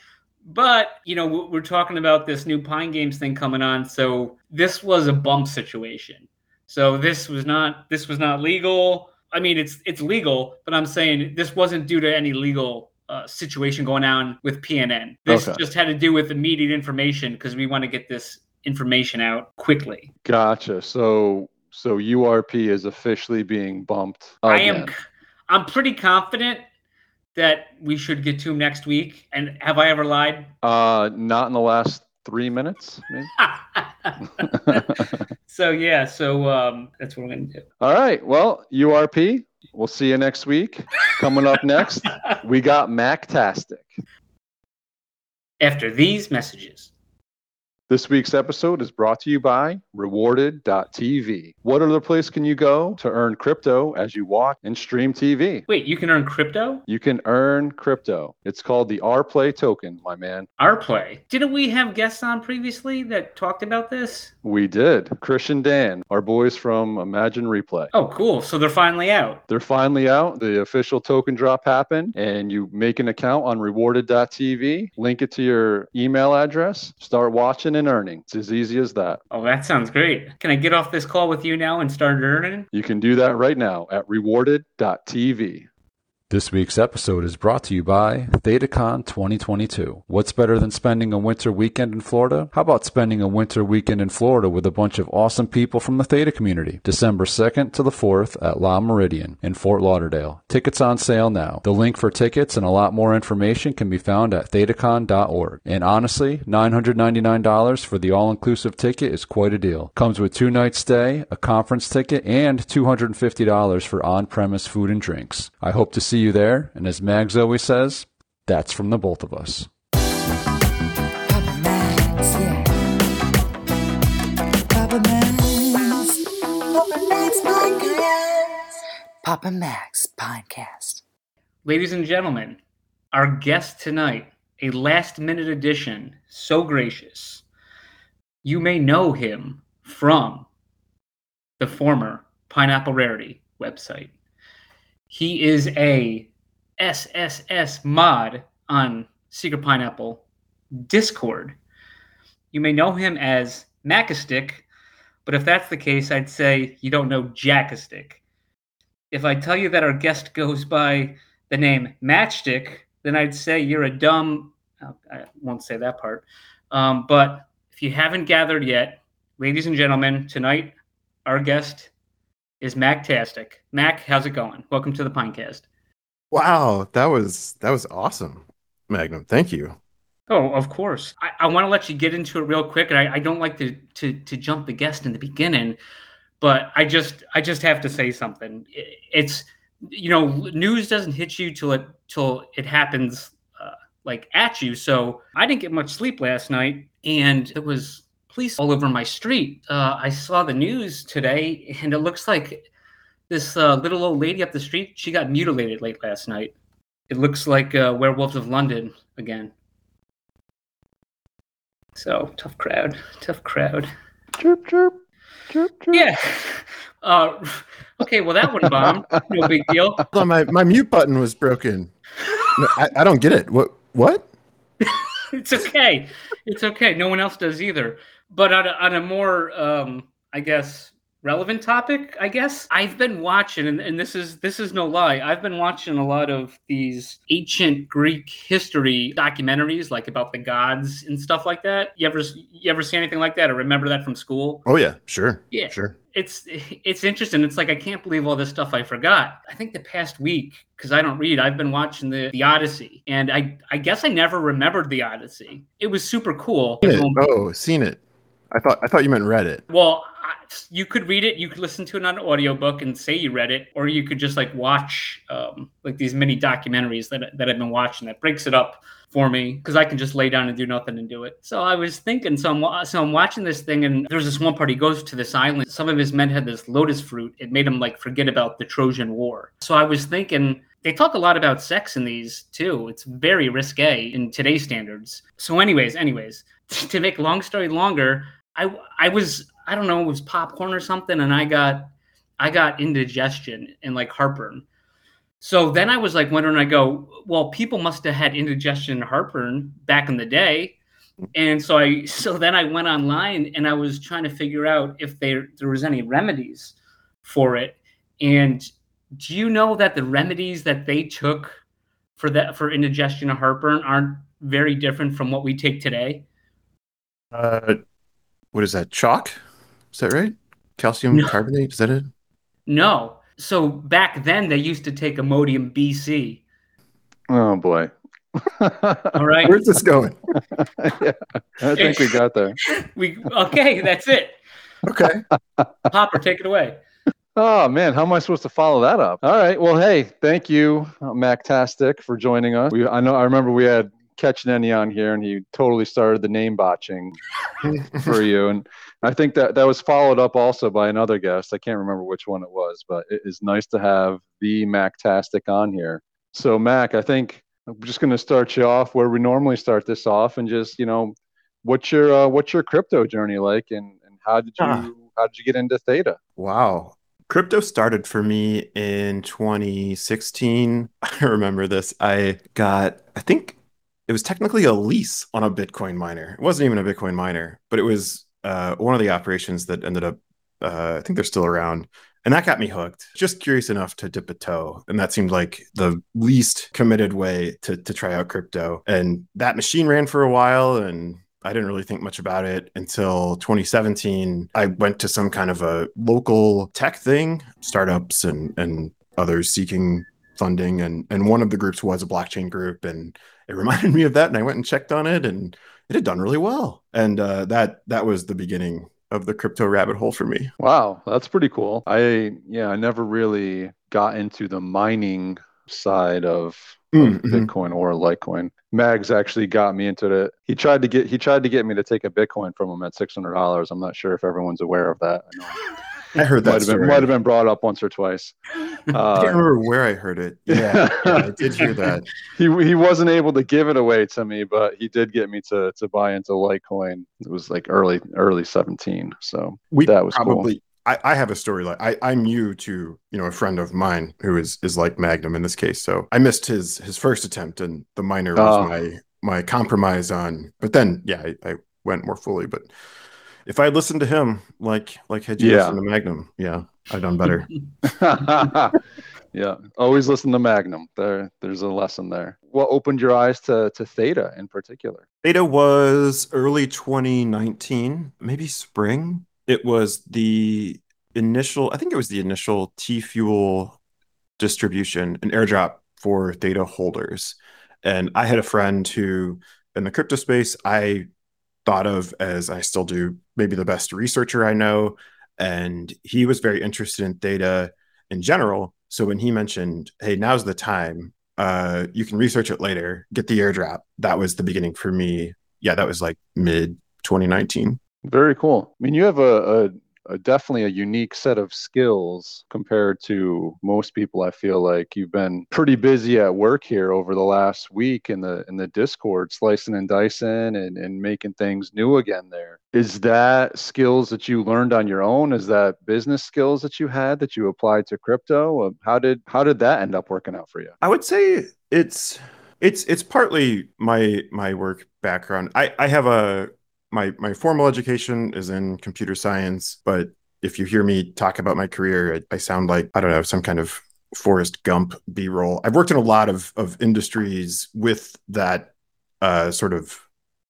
But you know, we- we're talking about this new Pine Games thing coming on, so this was a bump situation. So this was not this was not legal. I mean, it's it's legal, but I'm saying this wasn't due to any legal uh, situation going on with PNN. This Okay. just had to do with immediate information because we want to get this information out quickly. Gotcha. So so URP is officially being bumped. I am. I'm pretty confident that we should get to next week. And have I ever lied? Uh, not in the last three minutes. So yeah, so um, that's what I'm gonna do. All right. Well, URP. We'll see you next week. Coming up next, we got Macktastick. After these messages. This week's episode is brought to you by Rewarded.tv. What other place can you go to earn crypto as you watch and stream TV? Wait, you can earn crypto? You can earn crypto. It's called the RPlay token, my man. Our play. Didn't we have guests on previously that talked about this? We did. Christian Dan, our boys from Imagine Replay. Oh, cool. So they're finally out. They're finally out. The official token drop happened, and you make an account on rewarded.tv, link it to your email address, start watching and earning. It's as easy as that. Oh, that sounds great. Can I get off this call with you now and start earning? You can do that right now at rewarded.tv. This week's episode is brought to you by ThetaCon 2022. What's better than spending a winter weekend in Florida? How about spending a winter weekend in Florida with a bunch of awesome people from the Theta community? December 2nd to the 4th at Le Méridien in Fort Lauderdale. Tickets on sale now. The link for tickets and a lot more information can be found at thetacon.org. And honestly, $999 for the all-inclusive ticket is quite a deal. Comes with two nights stay, a conference ticket, and $250 for on-premise food and drinks. I hope to see you there, and as Mags always says, that's from the both of us. Papa Max, yeah. Papa Max. Papa Max Podcast. Papa Max Podcast. Ladies and gentlemen, our guest tonight, a last minute addition, so gracious. You may know him from the former Pineapple Rarity website. He is a SSS mod on Secret Pineapple Discord. You may know him as Macastick, but if that's the case, I'd say you don't know Jackastick. If I tell you that our guest goes by the name Matchstick, then I'd say you're a dumb. oh, I won't say that part. Um, but if you haven't gathered yet, ladies and gentlemen, tonight our guest is Mac Macktastick. Mac, how's it going? Welcome to the Pinecast. Wow, that was that was awesome, Magnum. Thank you. Oh, of course. I, I want to let you get into it real quick, and I, I don't like to, to to jump the guest in the beginning, but I just I just have to say something. It's you know news doesn't hit you till it till it happens uh, like at you. So I didn't get much sleep last night, and it was police all over my street. Uh, I saw the news today, and it looks like this uh, little old lady up the street she got mutilated late last night. It looks like uh, Werewolves of London again. So tough crowd, tough crowd. Chirp, chirp, chirp, chirp. Yeah. Uh, okay, well that one bombed. No big deal. On, my, my mute button was broken. No, I, I don't get it. What what? It's okay. It's okay. No one else does either. But on a, on a more, um, I guess, relevant topic, I guess I've been watching, and, and this is this is no lie. I've been watching a lot of these ancient Greek history documentaries, like about the gods and stuff like that. You ever you ever see anything like that, or remember that from school? Oh yeah, sure. Yeah. Sure. it's it's interesting. It's like I can't believe all this stuff I forgot. I think the past week because I don't read, I've been watching the the Odyssey, and I I guess I never remembered the Odyssey. It was super cool. Oh, seen it. I thought I thought you meant read it. Well, you could read it, you could listen to it on an audiobook and say you read it, or you could just like watch um, like these mini documentaries that that I've been watching that breaks it up for me because I can just lay down and do nothing and do it. So I was thinking, so I'm so I'm watching this thing, and there's this one part he goes to this island. Some of his men had this lotus fruit. It made him like forget about the Trojan War. So I was thinking. They talk a lot about sex in these too. It's very risque in today's standards. So, anyways, anyways, to make long story longer, I I was I don't know it was popcorn or something, and I got I got indigestion and like heartburn. So then I was like wondering, I go, well, people must have had indigestion and heartburn back in the day. And so I so then I went online and I was trying to figure out if there there was any remedies for it. And do you know that the remedies that they took for that for indigestion and heartburn aren't very different from what we take today? Uh, what is that? Chalk? Is that right? Calcium No. carbonate? Is that it? No. So back then they used to take Imodium BC. Oh boy. All right. Where's this going? yeah, I think we got there. We okay, that's it. Okay. Popper, take it away. Oh man, how am I supposed to follow that up? All right. Well, hey, thank you, uh, Macktastick, for joining us. We, I know. I remember we had Catch any on here, and he totally started the name botching for you. And I think that that was followed up also by another guest. I can't remember which one it was, but it is nice to have the Macktastick on here. So, Mac, I think I'm just going to start you off where we normally start this off, and just you know, what's your uh, what's your crypto journey like, and and how did you Ah. how did you get into Theta? Wow. Crypto started for me in 2016. I remember this. I got, I think it was technically a lease on a Bitcoin miner. It wasn't even a Bitcoin miner, but it was uh, one of the operations that ended up, uh, I think they're still around. And that got me hooked. Just curious enough to dip a toe. And that seemed like the least committed way to, to try out crypto. And that machine ran for a while and I didn't really think much about it until 2017. I went to some kind of a local tech thing, startups and and others seeking funding, and and one of the groups was a blockchain group, and it reminded me of that, and I went and checked on it, and it had done really well, and uh, that that was the beginning of the crypto rabbit hole for me. Wow, that's pretty cool. I yeah, I never really got into the mining side of, of Mm, mhm. Bitcoin or Litecoin. Mags actually got me into it. He tried to get he tried to get me to take a Bitcoin from him at six hundred dollars. I'm not sure if everyone's aware of that. I heard that might have been might have been brought up once or twice. I can't Uh, remember where I heard it. Yeah, yeah, I did hear that. he he wasn't able to give it away to me, but he did get me to to buy into Litecoin. It was like early early 17. So we That was cool. probably I, I have a story like I, I'm new to you know a friend of mine who is is like Magnum in this case. So I missed his his first attempt and the miner was Oh. my my compromise on but then yeah I, I went more fully. But if I had listened to him, like like had you Yeah. listened to Magnum, yeah, I'd done better. yeah, always listen to Magnum. There, there's a lesson there. What opened your eyes to to Theta in particular? Theta was early 2019, maybe spring. It was the initial, I think it was the initial T Fuel distribution, an airdrop for Theta holders. And I had a friend who, in the crypto space, I thought of as I still do, maybe the best researcher I know. And he was very interested in Theta in general. So when he mentioned, hey, now's the time, uh, you can research it later, get the airdrop. That was the beginning for me. Yeah, that was like mid 2019. Very cool. I mean, you have a, a, a definitely a unique set of skills compared to most people. I feel like you've been pretty busy at work here over the last week in the in the Discord, slicing and dicing and, and making things new again there. Is that skills that you learned on your own? Is that business skills that you had that you applied to crypto? Uh, How did how did that end up working out for you? I would say it's it's it's partly my my work background. I I have a my my formal education is in computer science, but if you hear me talk about my career, I, I sound like I don't know some kind of Forrest Gump B roll. I've worked in a lot of of industries with that uh, sort of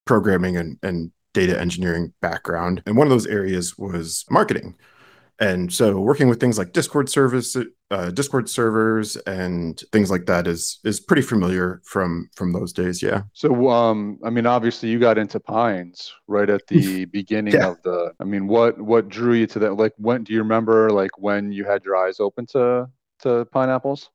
programming and and data engineering background, and one of those areas was marketing. And so, working with things like Discord service, uh, Discord servers, and things like that is is pretty familiar from from those days. Yeah. So, um, I mean, obviously, you got into Pines right at the beginning Yeah. of the. I mean, what what drew you to that? Like, when do you remember? Like when you had your eyes open to to pineapples?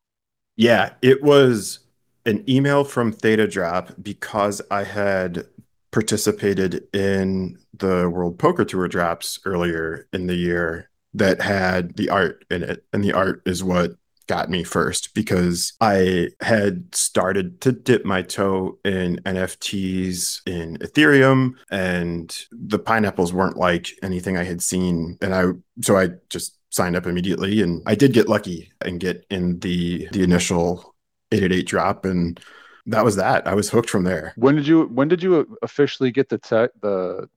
Yeah, it was an email from Theta Drop because I had participated in the World Poker Tour drops earlier in the year that had the art in it. And the art is what got me first because I had started to dip my toe in NFTs in Ethereum and the pineapples weren't like anything I had seen. And I, so I just signed up immediately and I did get lucky and get in the, the initial 888 drop. And that was that. I was hooked from there. When did you when did you officially get the tech the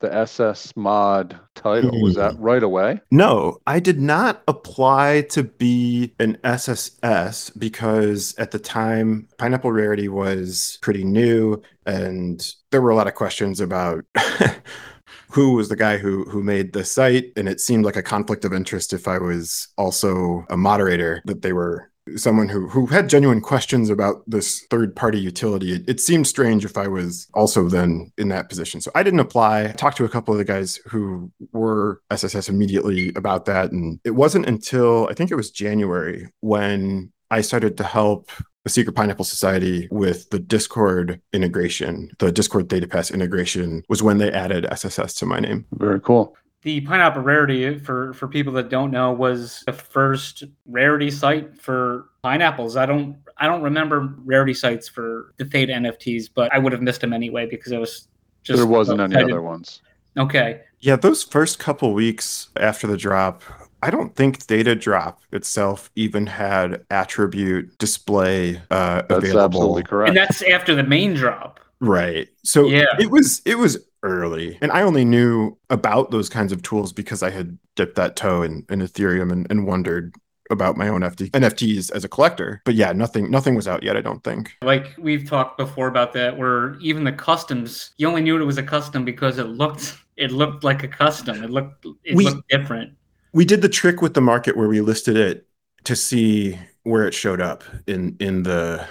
the SS mod title? Was that right away? No, I did not apply to be an SSS because at the time Pineapple Rarity was pretty new and there were a lot of questions about who was the guy who who made the site and it seemed like a conflict of interest if I was also a moderator that they were someone who who had genuine questions about this third party utility. It, it seemed strange if i was also then in that position. So i didn't apply. I talked to a couple of the guys who were sss immediately about that. And it wasn't until i think it was january when i started to help the secret pineapple society with the discord integration the discord data pass integration was when they added sss to my name. Very cool. The Pineapple Rarity, for for people that don't know, was the first rarity site for pineapples. I don't I don't remember rarity sites for the Theta NFTs, but I would have missed them anyway because I was just there wasn't any other ones. Okay, Yeah, those first couple weeks after the drop, I don't think Theta Drop itself even had attribute display uh, That's available. absolutely correct. and that's after the main drop. Right. So Yeah. it was it was early, and I only knew about those kinds of tools because I had dipped that toe in, in Ethereum and, and wondered about my own FT, NFTs as a collector. But yeah, nothing nothing was out yet. I don't think. Like we've talked before about that, where even the customs, you only knew it was a custom because it looked it looked like a custom. It looked it We- looked different. we did the trick with the market where we listed it to see where it showed up in in the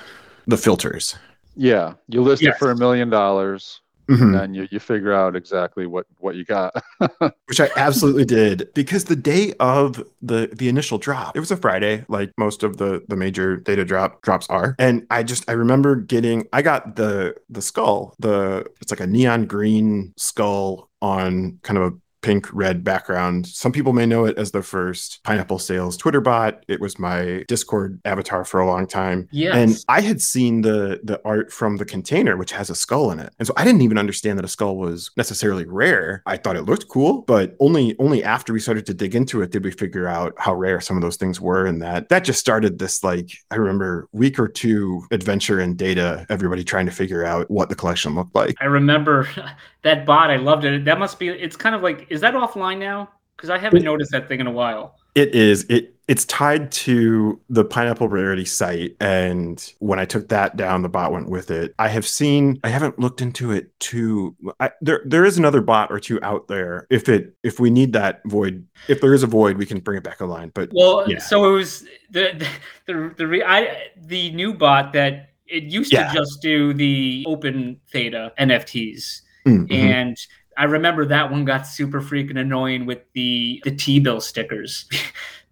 the filters. yeah, you list Yes. it for a million dollars, Mhm. and then you, you figure out exactly what what you got. which I absolutely did because the day of the the initial drop, it was a Friday, like most of the the major Theta Drop drops are, and I just I remember getting I got the the skull, the it's like a neon green skull on kind of a pink red background. Some people may know it as the first Pineapple Sales Twitter bot. It was my Discord avatar for a long time. Yes. And I had seen the the art from the container, which has a skull in it. And so I didn't even understand that a skull was necessarily rare. I thought it looked cool, but only only after we started to dig into it did we figure out how rare some of those things were. And that that just started this like I remember week or two adventure in data, everybody trying to figure out what the collection looked like. I remember that bot. I loved it. That must be. It's kind of like. Is that offline now? Because I haven't noticed that thing in a while. It is. It it's tied to the Pineapple Rarity site, and when I took that down, the bot went with it. I have seen. I haven't looked into it too. I, there there is another bot or two out there. If it if we need that void, if there is a void, we can bring it back online. But Well, Yeah. so it was the the the the, re, I, the new bot that it used Yeah. to just do the open theta NFTs, Mm, mhm. and I remember that one got super freaking annoying with the the T Fuel stickers.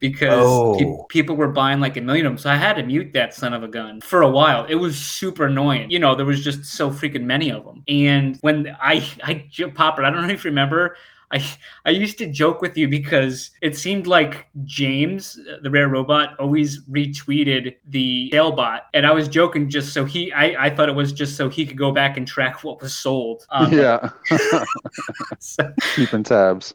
Because pe- Oh. people were buying like a million of them, so I had to mute that son of a gun for a while. It was super annoying. You know, there was just so freaking many of them. And when I, I, Popper, I don't know if you remember, I I used to joke with you because it seemed like James, the rare robot, always retweeted the Sailbot, and I was joking just so he. I, I thought it was just so he could go back and track what was sold. Um, yeah, so- keeping tabs.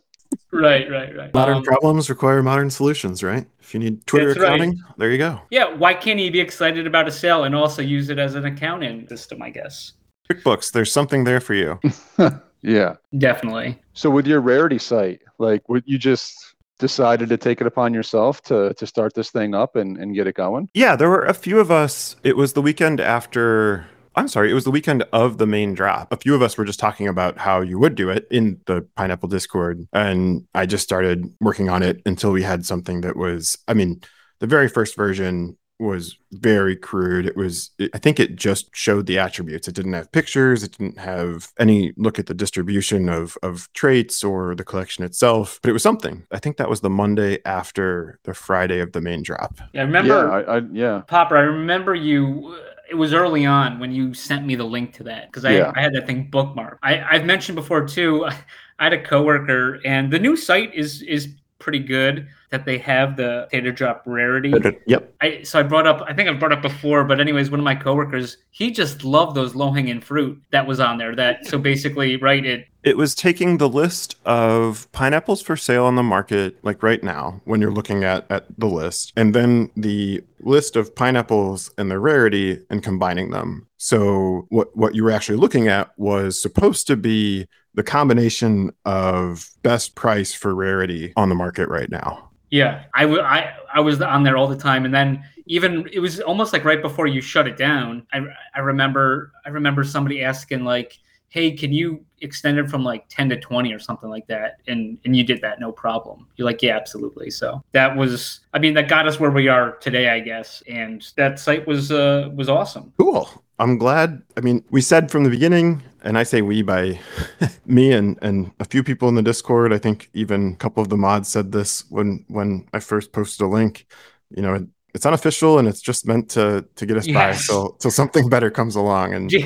right, right, right. modern Um, problems require modern solutions, right? If you need Twitter That's right. accounting, there you go. yeah, why can't he be excited about a sale and also use it as an accounting system? I guess QuickBooks, there's something there for you. Yeah. definitely. So with your rarity site, like, would you just decided to take it upon yourself to to start this thing up and and get it going? Yeah, there were a few of us. It was the weekend after. I'm sorry, it was the weekend of the main drop. A few of us were just talking about how you would do it in the Pineapple Discord. And I just started working on it until we had something that was, I mean, the very first version was very crude. It was, it, I think it just showed the attributes. It didn't have pictures. It didn't have any look at the distribution of, of traits or the collection itself, but it was something. I think that was the Monday after the Friday of the main drop. Yeah, I remember. Yeah, I, I yeah. Popper, I remember you. It was early on when you sent me the link to that because I, Yeah. I had that thing bookmarked. I, I've mentioned before too. I had a coworker, and the new site is is pretty good. That they have the theta drop rarity. Yep. I so I brought up. I think I've brought up before, but anyways, one of my coworkers, he just loved those low hanging fruit that was on there. That so basically, right? It It was taking the list of pineapples for sale on the market, like right now, when you're looking at, at the list, and then the list of pineapples and their rarity and combining them. So what, what you were actually looking at was supposed to be the combination of best price for rarity on the market right now. Yeah, I I I was on there all the time, and then even it was almost like right before you shut it down. I I remember I remember somebody asking like, "Hey, can you extend it from like ten to twenty or something like that?" And and you did that, no problem. You're like, "Yeah, absolutely." So that was, I mean, that got us where we are today, I guess. And that site was uh was awesome. Cool. I'm glad. I mean, we said from the beginning, and I say we by me and and a few people in the Discord. I think even a couple of the mods said this when when I first posted a link. You know, it's unofficial and it's just meant to to get us by Yes. till till something better comes along. And Do-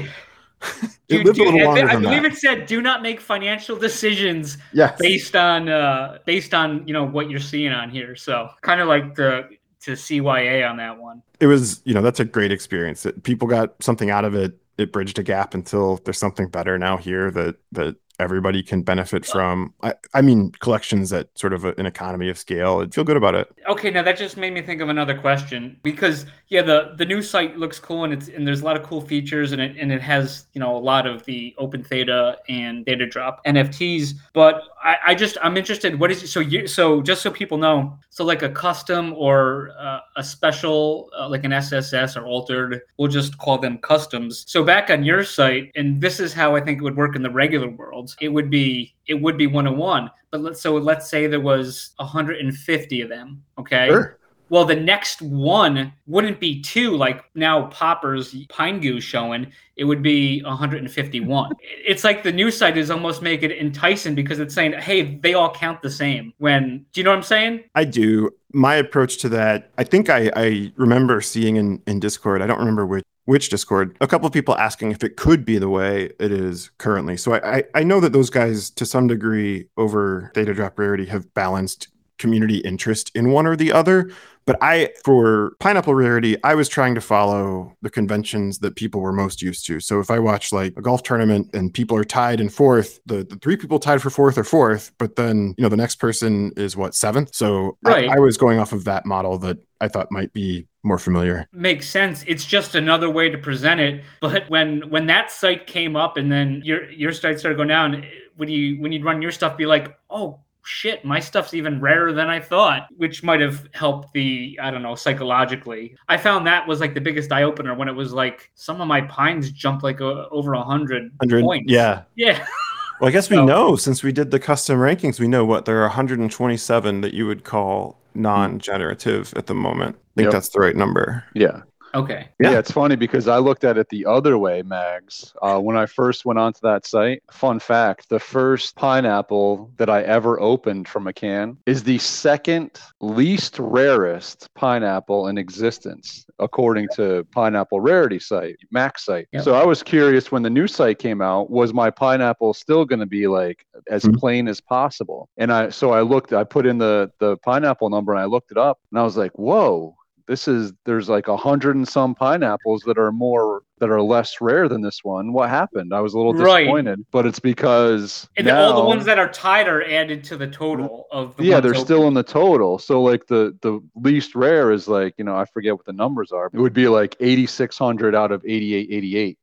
it do- a little I, longer I than believe that. it said, "Do not make financial decisions Yes. based on uh based on you know what you're seeing on here so kind of like the to cya on that one. It was you know that's a great experience. It, people got something out of it. It bridged a gap until there's something better now here that that everybody can benefit from. I, I mean collections at sort of a, an economy of scale i'd feel good about it. Okay now that just made me think of another question because yeah the the new site looks cool and it's and there's a lot of cool features and it and it has you know a lot of the open theta and theta drop nfts but i, I just i'm interested what is it so you so just so people know so like a custom or uh, a special uh, like an sss or altered we'll just call them customs. So back on your site and this is how i think it would work in the regular world it would be it would be 101 but let's so let's say there was 150 of them okay sure well, the next one wouldn't be two, like now Popper's Pine Goo showing. It would be 151. it's like the new site is almost making it enticing because it's saying, hey, they all count the same. When, do you know what I'm saying? I do. My approach to that, I think I, I remember seeing in, in Discord, I don't remember which which Discord, a couple of people asking if it could be the way it is currently. So I, I, I know that those guys, to some degree, over Theta Drop Rarity, have balanced community interest in one or the other. But I, for Pineapple Rarity, I was trying to follow the conventions that people were most used to. So if I watch like a golf tournament and people are tied in fourth, the, the three people tied for fourth are fourth, but then, you know, the next person is what, seventh? So Right. I, I was going off of that model that I thought might be more familiar. makes sense. It's just another way to present it. But when when that site came up and then your your site started going down, eh, when you when you'd run your stuff, be like, oh shit, my stuff's even rarer than I thought, which might have helped the I don't know psychologically. I found that was like the biggest eye opener when it was like some of my pines jumped like uh, over a hundred 100, points. yeah. yeah. Well, I guess we So- know since we did the custom rankings, we know what there are 127 that you would call non-generative at the moment. I think Yep. that's the right number. Yeah. Okay. Yeah. Yeah. it's funny because I looked at it the other way, Mags. Uh, when I first went onto that site, fun fact the first pineapple that I ever opened from a can is the second least rarest pineapple in existence, according to Pineapple Rarity site, Max site. Yep. So I was curious when the new site came out, was my pineapple still going to be like as Mhm. plain as possible? And I, so I looked, I put in the, the pineapple number and I looked it up and I was like, whoa, this is there's like a hundred and some pineapples that are more that are less rare than this one. What happened? I was a little Right. disappointed, but it's because And then all the ones that are tied are added to the total of the yeah, they're open. still in the total. So like the the least rare is like you know I forget what the numbers are. It would be like eighty six hundred out of eighty eight eighty eight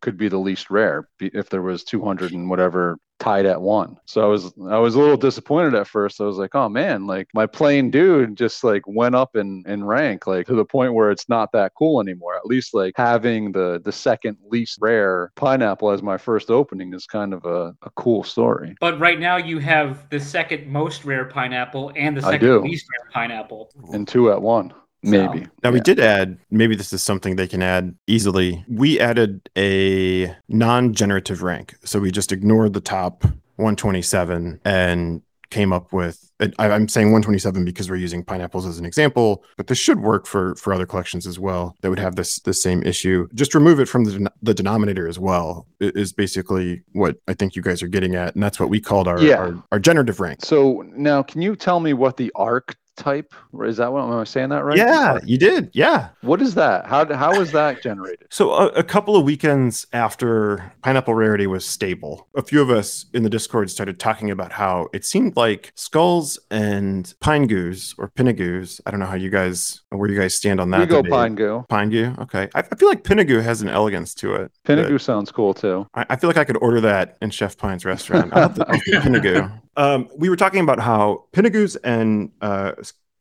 could be the least rare if there was two hundred and whatever tied at one. So I was I was a little disappointed at first. I was like, oh man, like my plain dude just like went up in in rank like to the point where it's not that cool anymore. At least like having the the second least rare pineapple as my first opening is kind of a, a cool story. But right now you have the second most rare pineapple and the second least rare pineapple. And two at one. Maybe. Now we did add, maybe this is something they can add easily. We added a non-generative rank. So we just ignored the top 127 and came up with I'm saying 127 because we're using pineapples as an example, but this should work for for other collections as well that would have this the same issue. Just remove it from the den- the denominator as well is basically what I think you guys are getting at, and that's what we called our Yeah. our, our generative rank. So now, can you tell me what the arc type is? That what am I saying that right? Yeah, you did. Yeah. What is that? How how was that generated? So a, a couple of weekends after Pineapple Rarity was stable, a few of us in the Discord started talking about how it seemed like skulls and pine goos or pinnagoos. I don't know how you guys where you guys stand on that. we go pine goo. Pine goo. Okay, I, I feel like pinnagoo has an elegance to it. Pinnagoo sounds cool too. I, I feel like I could order that in Chef Pine's restaurant. I'll have the, I'll the Pinagoo. Um, we were talking about how Pinagoos and uh,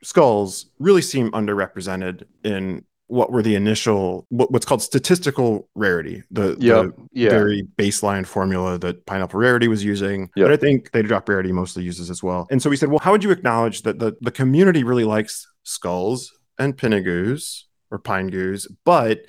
skulls really seem underrepresented in what were the initial what, what's called statistical rarity, the, Yep. the Yeah. very baseline formula that Pineapple Rarity was using, Yep. but I think Theta Drop Rarity mostly uses as well. And so we said, well, how would you acknowledge that the, the community really likes skulls and Pinagoos or Pine Goos, but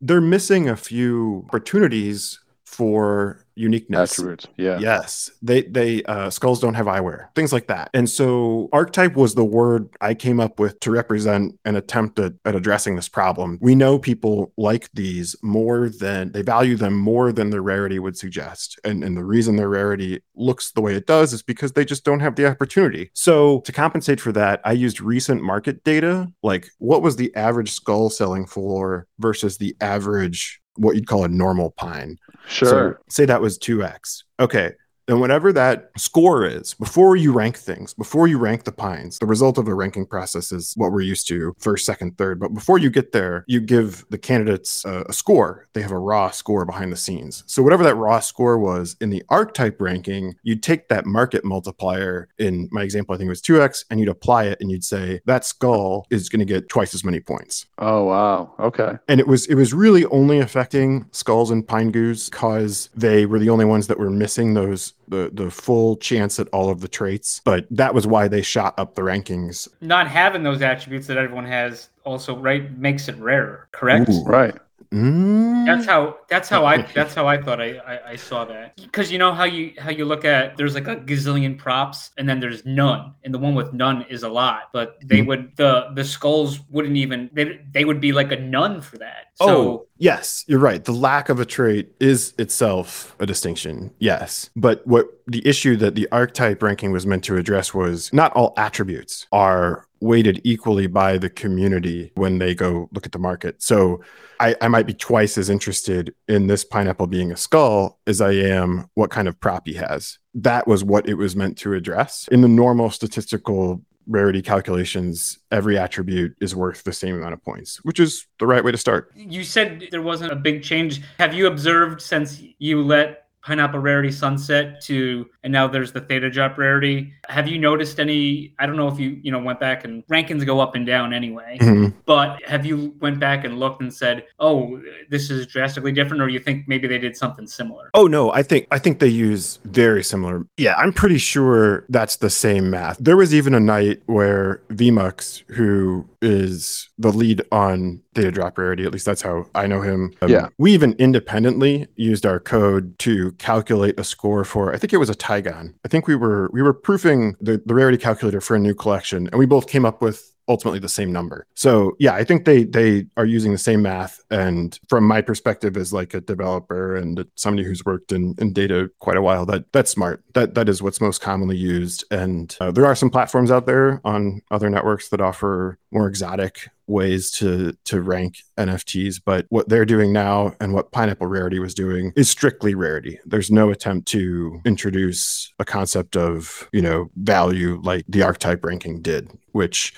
they're missing a few opportunities for uniqueness. Attributes. Yeah. Yes, they they uh, skulls don't have eyewear, things like that. And so archetype was the word I came up with to represent an attempt at, at addressing this problem. We know people like these more than they value them more than their rarity would suggest, and and the reason their rarity looks the way it does is because they just don't have the opportunity. So to compensate for that, I used recent market data, like what was the average skull selling for versus the average what you'd call a normal pine. Sure. So say that was 2x. Okay. Then whatever that score is, before you rank things, before you rank the pines, the result of a ranking process is what we're used to first, second, third. But before you get there, you give the candidates a, a score. They have a raw score behind the scenes. So whatever that raw score was in the archetype ranking, you'd take that market multiplier. In my example, I think it was 2x, and you'd apply it and you'd say that skull is going to get twice as many points oh wow. Okay. and it was it was really only affecting skulls and pine goose because they were the only ones that were missing those the the full chance at all of the traits but that was why they shot up the rankings Not having those attributes that everyone has also right makes it rarer, correct? Ooh. Right. Mm, That's how. That's how I. That's how I thought I. I, I saw that because you know how you how you look at there's like a gazillion props and then there's none and the one with none is a lot but they Mhm. would the the skulls wouldn't even they, they would be like a none for that. So oh, yes, you're right. The lack of a trait is itself a distinction. Yes. But what the issue that the archetype ranking was meant to address was not all attributes are weighted equally by the community when they go look at the market. So I, I might be twice as interested in this pineapple being a skull as I am what kind of prop he has. That was what it was meant to address. In the normal statistical rarity calculations, every attribute is worth the same amount of points, which is the right way to start. you said there wasn't a big change. Have you observed since you let pineapple rarity sunset to and now there's the theta drop rarity have you noticed any i don't know if you you know went back and rankings go up and down anyway Mhm. but have you went back and looked and said oh this is drastically different or you think maybe they did something similar Oh no, I think I think they use very similar. Yeah, I'm pretty sure that's the same math. There was even a night where Vmux, who is the lead on Theta Drop Rarity, at least that's how I know him. um, Yeah. We even independently used our code to calculate a score for I think it was a Tygon. I think we were we were proofing the, the rarity calculator for a new collection, and we both came up with ultimately the same number. So yeah, I think they they are using the same math. And from my perspective as like a developer and somebody who's worked in, in data quite a while, that that's smart. That that is what's most commonly used. And uh, there are some platforms out there on other networks that offer more exotic ways to to rank NFTs, but what they're doing now and what Pineapple Rarity was doing is strictly rarity. There's no attempt to introduce a concept of, you know, value like the archetype ranking did, which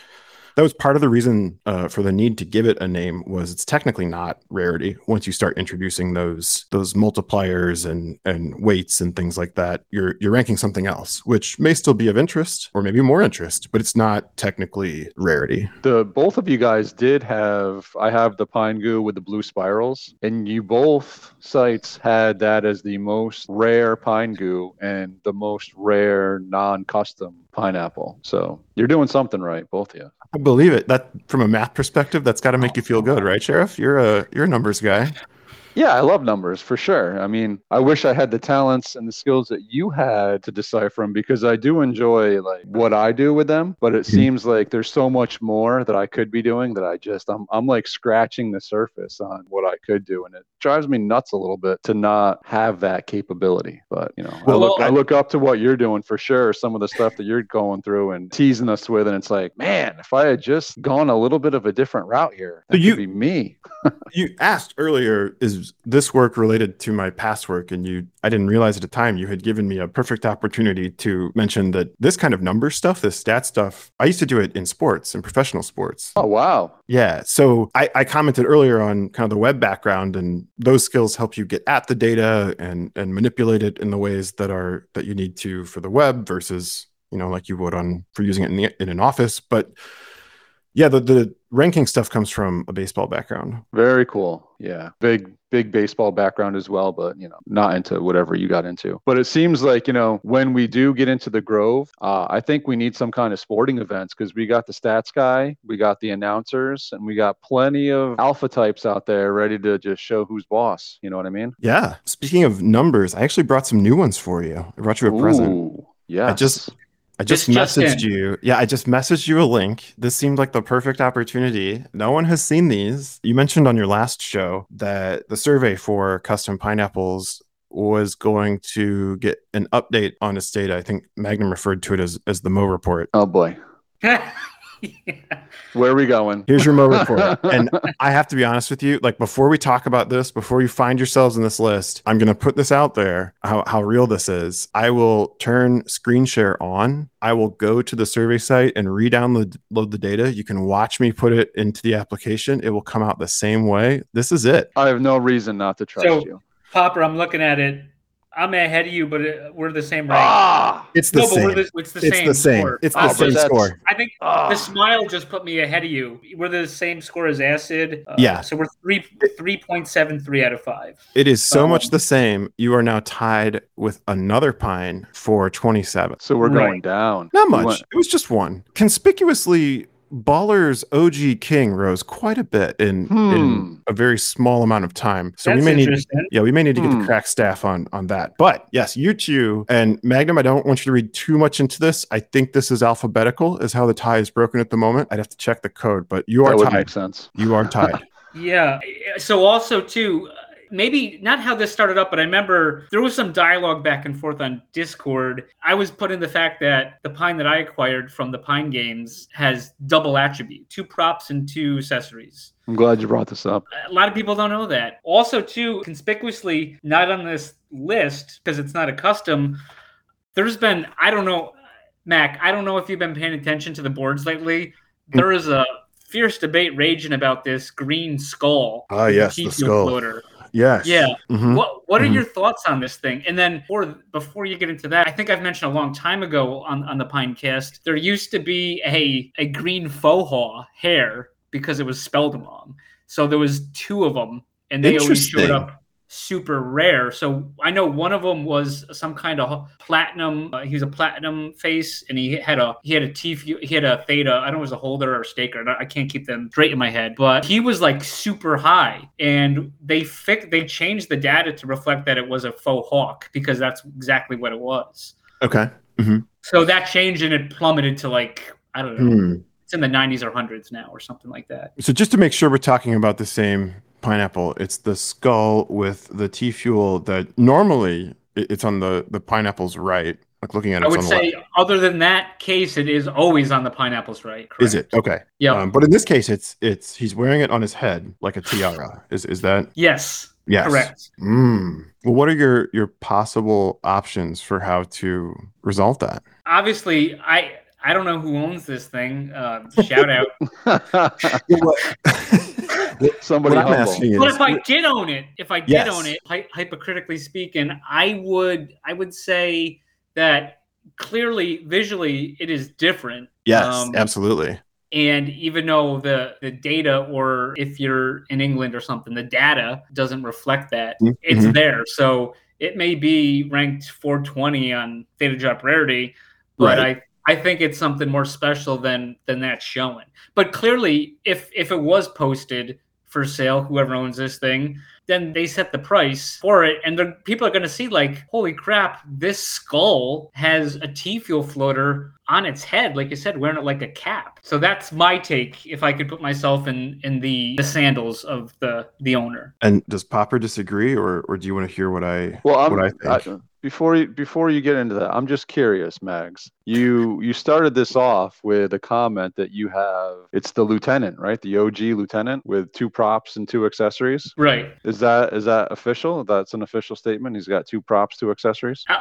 that was part of the reason uh, for the need to give it a name was it's technically not rarity once you start introducing those those multipliers and and weights and things like that. You're you're ranking something else which may still be of interest or maybe more interest but it's not technically rarity. The both of you guys did have I have the pine goo with the blue spirals, and you both sites had that as the most rare pine goo and the most rare non-custom pineapple. So you're doing something right, both of you. i believe it that from a math perspective that's got to make you feel good right sheriff you're a you're a numbers guy Yeah, I love numbers for sure. I mean, I wish I had the talents and the skills that you had to decipher them because I do enjoy like what I do with them, but it Mhm. seems like there's so much more that I could be doing that I just I'm I'm like scratching the surface on what I could do and it drives me nuts a little bit to not have that capability. But, you know, I Well, look I I- look up to what you're doing for sure, some of the stuff that you're going through and teasing us with and it's like, man, if I had just gone a little bit of a different route here, that So you- be me. you asked earlier is this work related to my past work and you i didn't realize at the time you had given me a perfect opportunity to mention that this kind of number stuff this stat stuff i used to do it in sports in professional sports Oh wow. yeah so I, I commented earlier on kind of the web background and those skills help you get at the data and and manipulate it in the ways that are that you need to for the web versus you know like you would on for using it in, the, in an office but yeah the, the ranking stuff comes from a baseball background Very cool. Yeah. Big, big baseball background as well, but you know, not into whatever you got into. But it seems like, you know, when we do get into the Grove, uh, I think we need some kind of sporting events because we got the stats guy, we got the announcers, and we got plenty of alpha types out there ready to just show who's boss. You know what I mean? Yeah. Speaking of numbers, I actually brought some new ones for you. I brought you a present. Yeah. I just I just This just messaged in. you. Yeah, I just messaged you a link. This seemed like the perfect opportunity. No one has seen these. You mentioned on your last show that the survey for custom pineapples was going to get an update on its data. I think Magnum referred to it as, as the Mo report. Oh boy. Where are we going? Here's your Mo report. and I have to be honest with you, like before we talk about this, before you find yourselves in this list, I'm gonna put this out there, how, how real this is. I will turn screen share on. I will go to the survey site and re-download load the data. You can watch me put it into the application. It will come out the same way. This is it. I have no reason not to trust So- you. Popper, I'm looking at it. I'm ahead of you, but uh, we're the same rank. Ah! It's the no, but same. we're the, it's the it's same. the same. score. It's the but same score. I think Ah. the smile just put me ahead of you. We're the same score as Acid. Uh, Yeah. So we're three three point seven three out of five. It is so much Um, the same. You are now tied with another pine for 27. So we're going Right. down. Not much. went- It was just one. Conspicuously Baller's OG King rose quite a bit in, Hmm. in a very small amount of time. So That's we may need interesting. yeah, we may need to get Hmm. the crack staff on on that. But yes, you two and Magnum, I don't want you to read too much into this. I think this is alphabetical, is how the tie is broken at the moment. I'd have to check the code, but you are That would tied. make sense. You are tied. Yeah. So also too, uh, maybe not how this started up, but I remember there was some dialogue back and forth on Discord. I was put in the fact that the pine that I acquired from the Pine Games has double attribute, two props and two accessories. I'm glad you brought this up. A lot of people don't know that. Also, too, conspicuously not on this list because it's not a custom. There's been I don't know, Mac. I don't know if you've been paying attention to the boards lately. There is a fierce debate raging about this green skull. Ah, yes, the T-Fuel skull. floater. Yes. Yeah. Mhm. What What are Mhm. your thoughts on this thing? And then, for before you get into that, I think I've mentioned a long time ago on on the Pinecast, there used to be a a green faux haw hair because it was spelled wrong. So there was two of them, and they always showed up super rare. So I know one of them was some kind of platinum. Uh, he was a platinum face, and he had a he had a T he had a theta. I don't know if it was a holder or a staker. I can't keep them straight in my head, but he was like super high, and they fix they changed the data to reflect that it was a faux hawk because that's exactly what it was. Okay. So that changed and it plummeted to like I don't know. Hmm. It's in the 90s or hundreds now or something like that. So just to make sure we're talking about the same pineapple, it's the skull with the T fuel that normally it's on the the pineapple's right. Like looking at it, I would on the say, left. other than that case, it is always on the pineapples, right? Is it okay? Yeah. Um, but in this case, it's it's he's wearing it on his head like a tiara. Is is that yes. yes? Correct. Mm. Well, what are your your possible options for how to resolve that? Obviously, I I don't know who owns this thing. Uh, shout out. Somebody what I'm asking but is, if I did own it, if I did Yes. own it, hy- hypocritically speaking, I would I would say that clearly visually it is different. yes, Um, absolutely. And even though the the data, or if you're in England or something, the data doesn't reflect that, Mhm. it's there. So it may be ranked 420 on Theta Drop Rarity, but Right. I I think it's something more special than than that's showing. But clearly, if if it was posted for sale, whoever owns this thing, then they set the price for it, and the people are going to see like, holy crap, this skull has a T fuel floater on its head, like you said, wearing it like a cap. So that's my take. If I could put myself in in the, the sandals of the the owner. And does Popper disagree, or or do you want to hear what I Well, I'm, what I think? I- before you before you get into that, I'm just curious, Mags. You you started this off with a comment that you have. It's the lieutenant, right? The OG lieutenant with two props and two accessories. Right. Is that is that official? That's an official statement. He's got two props, two accessories. Uh,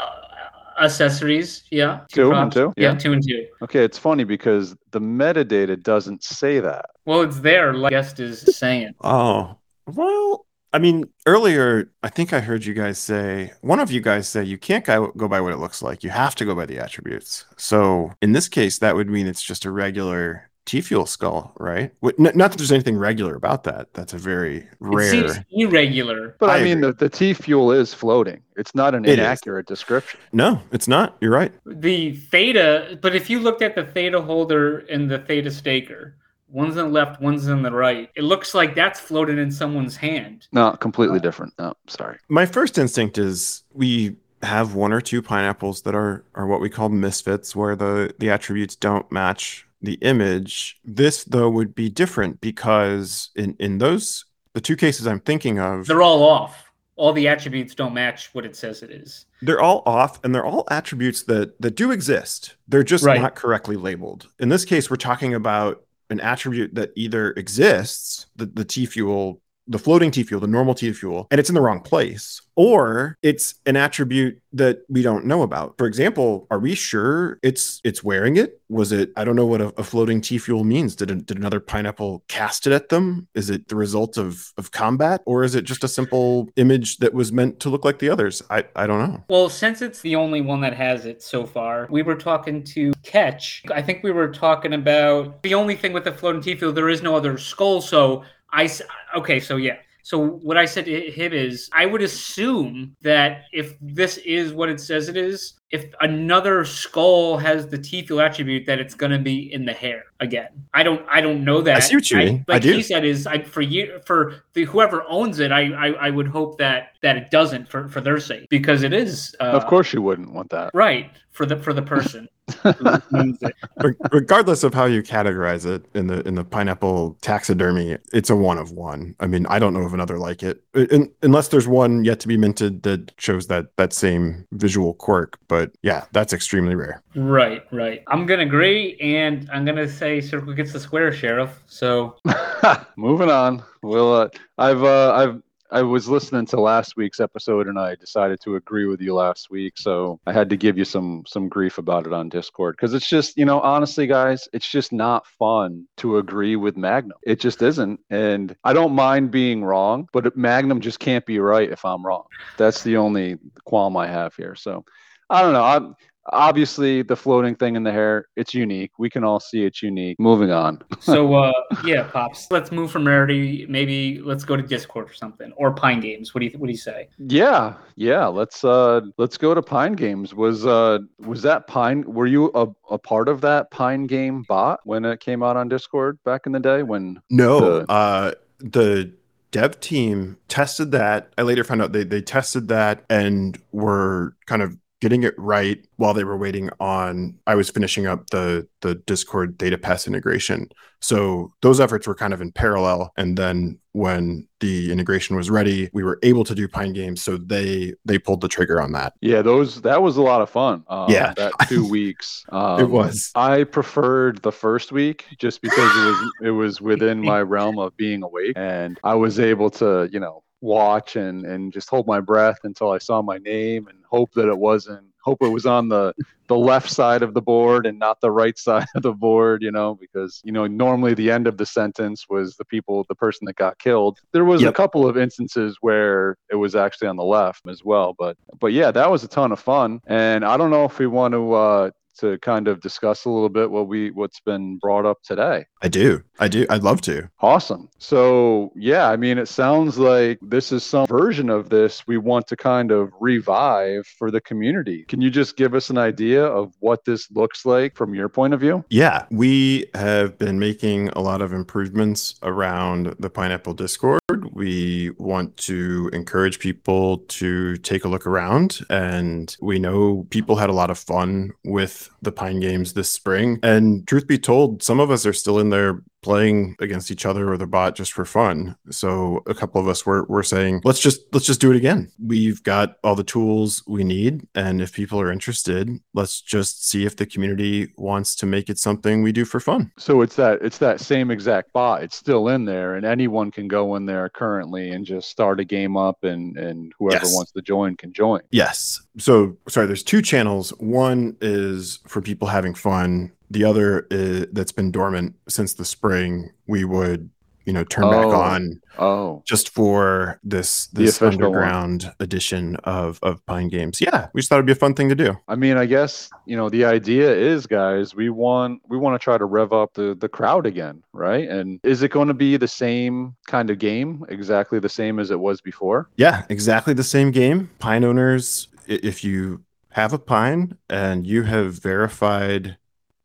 accessories, yeah. Two and two? Yeah. Yeah. two and two. Okay, it's funny because the metadata doesn't say that. Well, it's there, like guest is saying. Oh, well, I mean, earlier, I think I heard you guys say, one of you guys say you can't go, go by what it looks like. You have to go by the attributes. So in this case, that would mean it's just a regular T fuel skull, right? N- Not that there's anything regular about that. That's a very It rare. seems irregular. But I, I mean, the, the T fuel is floating. It's not an It is. inaccurate description. No, it's not. You're right. The theta, but if you looked at the theta holder and the theta staker, one's on the left, one's on the right. It looks like that's floating in someone's hand. No, completely different. No, sorry. My first instinct is we have one or two pineapples that are are what we call misfits, where the the attributes don't match the image. This though would be different because in in those the two cases I'm thinking of, They're all off. All the attributes don't match what it says it is. they're all off and they're all attributes that that do exist. They're just Right. not correctly labeled. In this case, we're talking about an attribute that either exists, the, the T fuel, the floating T fuel, the normal T fuel, and it's in the wrong place, or it's an attribute that we don't know about. For example, are we sure it's it's wearing it? Was it? I don't know what a, a floating T fuel means. Did a, did another pineapple cast it at them? Is it the result of of combat, or is it just a simple image that was meant to look like the others? I I don't know. Well, since it's the only one that has it so far, we were talking to Catch. I think we were talking about the only thing with the floating T fuel. there is no other skull. So I, okay, so yeah. So what I said to him is, I would assume that if this is what it says it is, if another skull has the T fuel attribute that it's going to be in the hair again. I don't I don't know that. I see what you mean. I like do. he said is I for you for the whoever owns it, I, I I would hope that that it doesn't for for their sake because it is uh, of course, you wouldn't want that. right for the for the person who owns it. Re- regardless of how you categorize it in the in the pineapple taxidermy, it's a one of one. I mean, I don't know of another like it, in, unless there's one yet to be minted that shows that that same visual quirk. But yeah, that's extremely rare. Right, right. I'm gonna agree, and I'm gonna say Circle gets the square, Sheriff. So Moving on. Well, uh, I've uh, I've I was listening to last week's episode and I decided to agree with you last week, so I had to give you some some grief about it on Discord because it's just you know honestly, guys, it's just not fun to agree with Magnum. It just isn't, and I don't mind being wrong, but Magnum just can't be right if I'm wrong. That's the only qualm I have here. So I don't know. I'm obviously the floating thing in the hair. It's unique. We can all see it's unique. Moving on. so uh yeah, pops. Let's move from rarity. Maybe let's go to Discord or something, or Pine Games. What do you what do you say? Yeah, yeah. Let's uh let's go to Pine Games. Was uh was that Pine were you a, a part of that Pine Game bot when it came out on Discord back in the day when No, The- uh, the dev team tested that. I later found out they they tested that and were kind of getting it right while they were waiting on. I was finishing up the the Discord data pass integration, so those efforts were kind of in parallel. And then when the integration was ready, we were able to do Pine Games, so they they pulled the trigger on that. Yeah, those that was a lot of fun. Um, Yeah. that two weeks. Um, it was. I preferred the first week just because it was it was within my realm of being awake, and I was able to you know watch and and just hold my breath until I saw my name and hope that it wasn't hope it was on the the left side of the board and not the right side of the board you know because you know normally the end of the sentence was the people the person that got killed. There was a couple of instances where it was actually on the left as well but but yeah that was a ton of fun. And i don't know if we want to uh to kind of discuss a little bit what we what's been brought up today I do. I do. I'd love to. Awesome. So, yeah, I mean, it sounds like this is some version of this we want to kind of revive for the community. Can you just give us an idea of what this looks like from your point of view? Yeah, we have been making a lot of improvements around the Pineapple Discord. We want to encourage people to take a look around, and we know people had a lot of fun with the Pine Games this spring. And truth be told, some of us are still in there playing against each other or the bot just for fun. So a couple of us were, were saying, let's just let's just do it again. We've got all the tools we need. And if people are interested, let's just see if the community wants to make it something we do for fun. So it's that it's that same exact bot. It's still in there, and anyone can go in there currently and just start a game up, and and whoever Yes. wants to join can join. Yes. So sorry, there's two channels. One is for people having fun. The other is that's been dormant since the spring. We would, you know, turn back Oh. on Oh, just for this this official one. underground edition of of Pine Games. Yeah, we just thought it'd be a fun thing to do. I mean, I guess you know the idea is, guys, we want we want to try to rev up the the crowd again, right? And is it going to be the same kind of game, exactly the same as it was before? Yeah, exactly the same game. Pine owners, if you have a pine and you have verified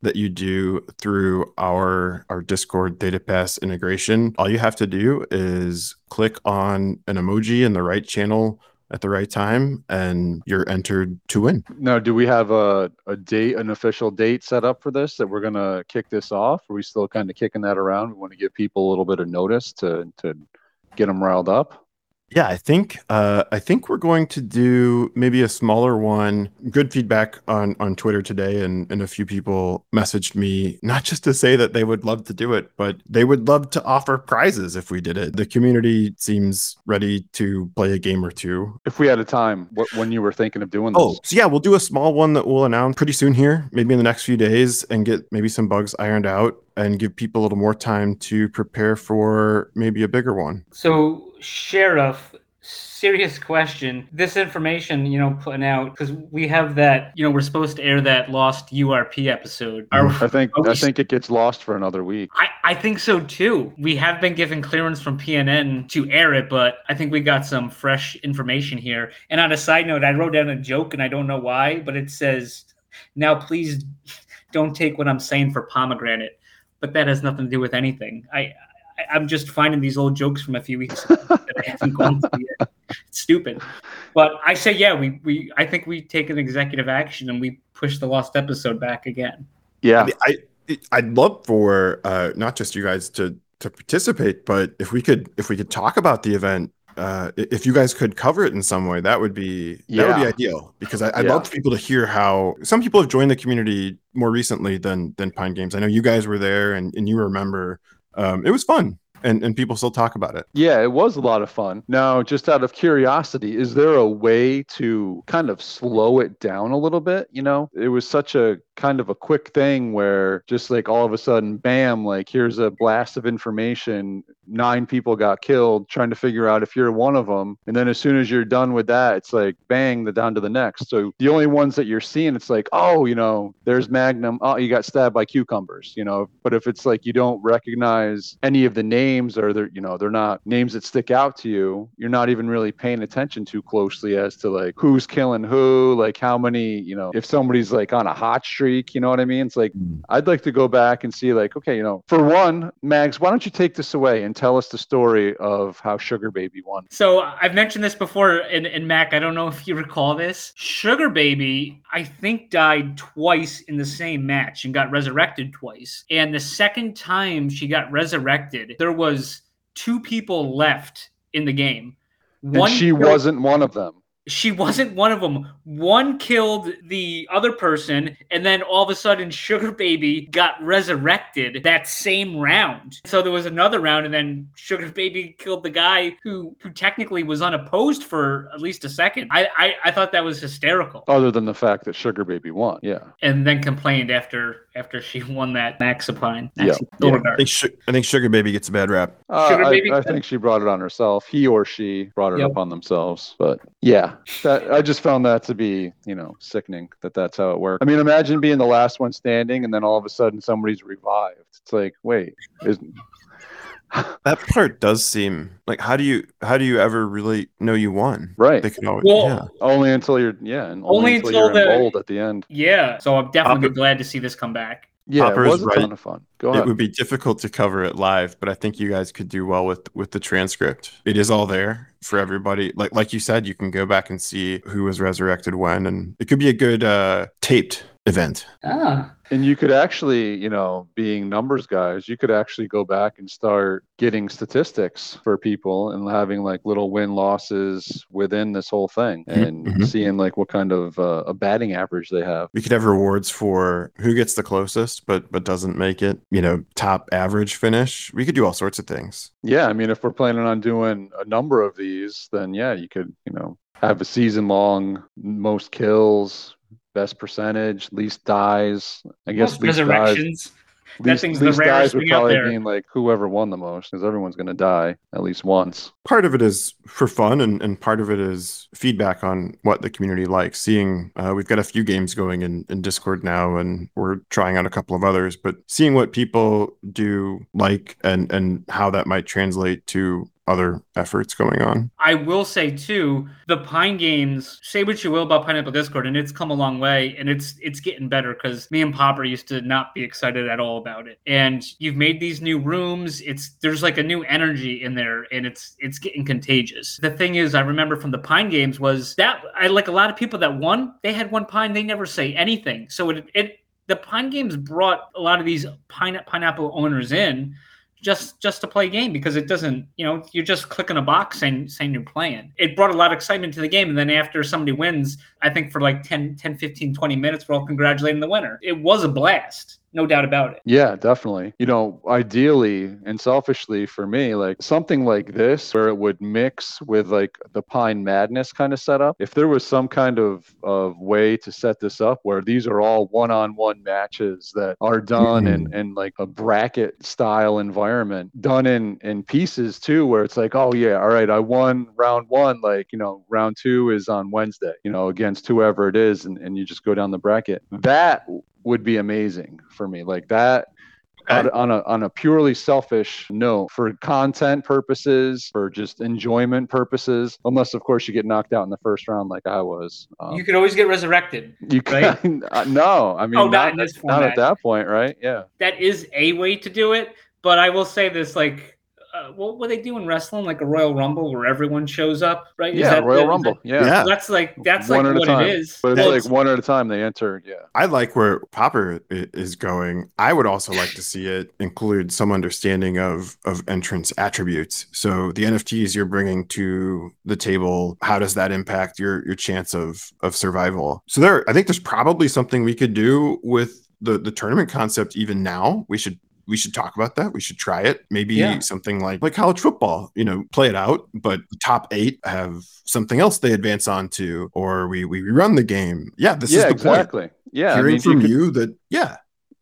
that you do through our our Discord data pass integration, all you have to do is click on an emoji in the right channel at the right time and you're entered to win. Now, do we have a a date, an official date set up for this that we're going to kick this off? Are we still kind of kicking that around? We want to give people a little bit of notice to to get them riled up. Yeah, I think uh, I think we're going to do maybe a smaller one. Good feedback on on Twitter today, and and a few people messaged me not just to say that they would love to do it, but they would love to offer prizes if we did it. The community seems ready to play a game or two. If we had a time, what when you were thinking of doing this? Oh, so yeah, we'll do a small one that we'll announce pretty soon here, maybe in the next few days, and get maybe some bugs ironed out and give people a little more time to prepare for maybe a bigger one. So, Sheriff, serious question. This information, you know, putting out because we have that, you know, we're supposed to air that lost URP episode. Are, mm, I think we I think it gets lost for another week. I, I think so too. We have been given clearance from PNN to air it, but I think we got some fresh information here. And on a side note, I wrote down a joke and I don't know why, but it says, "Now please don't take what I'm saying for pomegranate." But that has nothing to do with anything. I, I I'm just finding these old jokes from a few weeks ago that I haven't gone through yet. It's stupid. But I say, yeah, we we I think we take an executive action and we push the lost episode back again. Yeah. I I'd love for uh, not just you guys to to participate, but if we could if we could talk about the event, uh, if you guys could cover it in some way, that would be that would be ideal. Because I, I'd Yeah. love for people to hear how some people have joined the community more recently than than Pine Games. I know you guys were there and, and you remember. Um, it was fun, and and people still talk about it. Yeah, it was a lot of fun. Now, just out of curiosity, is there a way to kind of slow it down a little bit? You know, it was such a kind of a quick thing where just like all of a sudden, bam, like here's a blast of information. Nine people got killed trying to figure out if you're one of them. And then as soon as you're done with that, it's like bang, the down to the next. So the only ones that you're seeing, it's like, oh, you know, there's Magnum. Oh, you got stabbed by cucumbers, you know. But if it's like you don't recognize any of the names or they're, you know, they're not names that stick out to you, you're not even really paying attention too closely as to like who's killing who, like how many, you know, if somebody's like on a hot streak, you know what I mean? It's like mm. I'd like to go back and see, like, okay, you know, for one, Mags, why don't you take this away and tell us the story of how Sugar Baby won? So I've mentioned this before, and, and Mac, I don't know if you recall this. Sugar Baby, I think, died twice in the same match and got resurrected twice. And the second time she got resurrected, there was two people left in the game. And she killed- wasn't one of them. she wasn't one of them. One killed the other person, and then all of a sudden, Sugar Baby got resurrected that same round. So there was another round, and then Sugar Baby killed the guy who who technically was unopposed for at least a second. I I, I thought that was hysterical, Other than the fact that Sugar Baby won. Yeah. and then complained after after she won that Maxipine. Yeah, Maxi- yeah. I think, Su- I think Sugar Baby gets a bad rap. Uh, Sugar I, Baby I think she brought it on herself. He or she brought it Yep. up on themselves. But yeah, that I just found that to be, you know, sickening that that's how it worked. I mean, imagine being the last one standing and then all of a sudden somebody's revived. It's like, wait, is That part does seem like how do you how do you ever really know you won? right. They can always Well, yeah. Only until you're, yeah, and Only only, until, until you're the- at the end. Yeah, so I'm definitely Papa- glad to see this come back. Yeah, Hopper it is was a right. ton of fun. Go It ahead. would be difficult to cover it live, but I think you guys could do well with with the transcript. It is all there for everybody. Like like you said, you can go back and see who was resurrected when, and it could be a good uh, taped event. Ah, And you could actually, you know, being numbers guys, you could actually go back and start getting statistics for people and having like little win losses within this whole thing and mhm. seeing like what kind of uh, a batting average they have. We could have rewards for who gets the closest, but but doesn't make it. You know, top average finish. We could do all sorts of things. Yeah, I mean, if we're planning on doing a number of these, then yeah, you could, you know, have a season long most kills, best percentage, least dies. I guess most least dies. resurrections. That Least, thing's the least rarest dies would thing probably mean like whoever won the most, because everyone's gonna die at least once. part of it is for fun and, and part of it is feedback on what the community likes seeing uh, we've got a few games going in, in discord now and we're trying out a couple of others but seeing what people do like and and how that might translate to other efforts going on I will say too, the Pine Games. Say what you will about Pineapple Discord, and it's come a long way, and it's it's getting better because me and Popper used to not be excited at all about it. And you've made these new rooms. It's there's like a new energy in there, and it's it's getting contagious. The thing is, I remember from the Pine Games was that I like a lot of people that won. They had one pine. They never say anything. So it it the Pine Games brought a lot of these pine, pineapple owners in just just to play a game because it doesn't you know you're just clicking a box saying saying you're playing. It brought a lot of excitement to the game and then after somebody wins i think for like 10 10 15 20 minutes we're all congratulating the winner. It was a blast no doubt about it Yeah, definitely. You know, ideally and selfishly for me, like something like this where it would mix with like the Pine Madness kind of setup. If there was some kind of of way to set this up where these are all one-on-one matches that are done in mm. in like a bracket style environment, done in in pieces too, where it's like, oh yeah, all right, I won round one, like you know, round two is on Wednesday, you know, against whoever it is, and, and you just go down the bracket. That would be amazing for me. Like that on, on a on a purely selfish note for content purposes, for just enjoyment purposes. Unless, of course, you get knocked out in the first round like I was. Um, you could always get resurrected. you right? can uh, no, I mean Oh, not not, not at that point, right? Yeah. That is a way to do it, but I will say this: like, uh, what what they do in wrestling, like a Royal Rumble, where everyone shows up, right? Is Yeah, that Royal the- Rumble. is Yeah. Yeah. that's like that's One like what time. it is. But it's Well, like it's- one at a time they enter. Yeah. I like where Popper is going. I would also like to see it include some understanding of of entrance attributes. So the NFTs you're bringing to the table, how does that impact your your chance of of survival? So there, I think there's probably something we could do with the the tournament concept even now. We should we should talk about that. We should try it. Maybe Yeah. something like like college football. You know, play it out, but the top eight have something else they advance on to, or we we rerun the game. Yeah, this yeah, is the point exactly. Yeah. I hearing mean, from you you, that yeah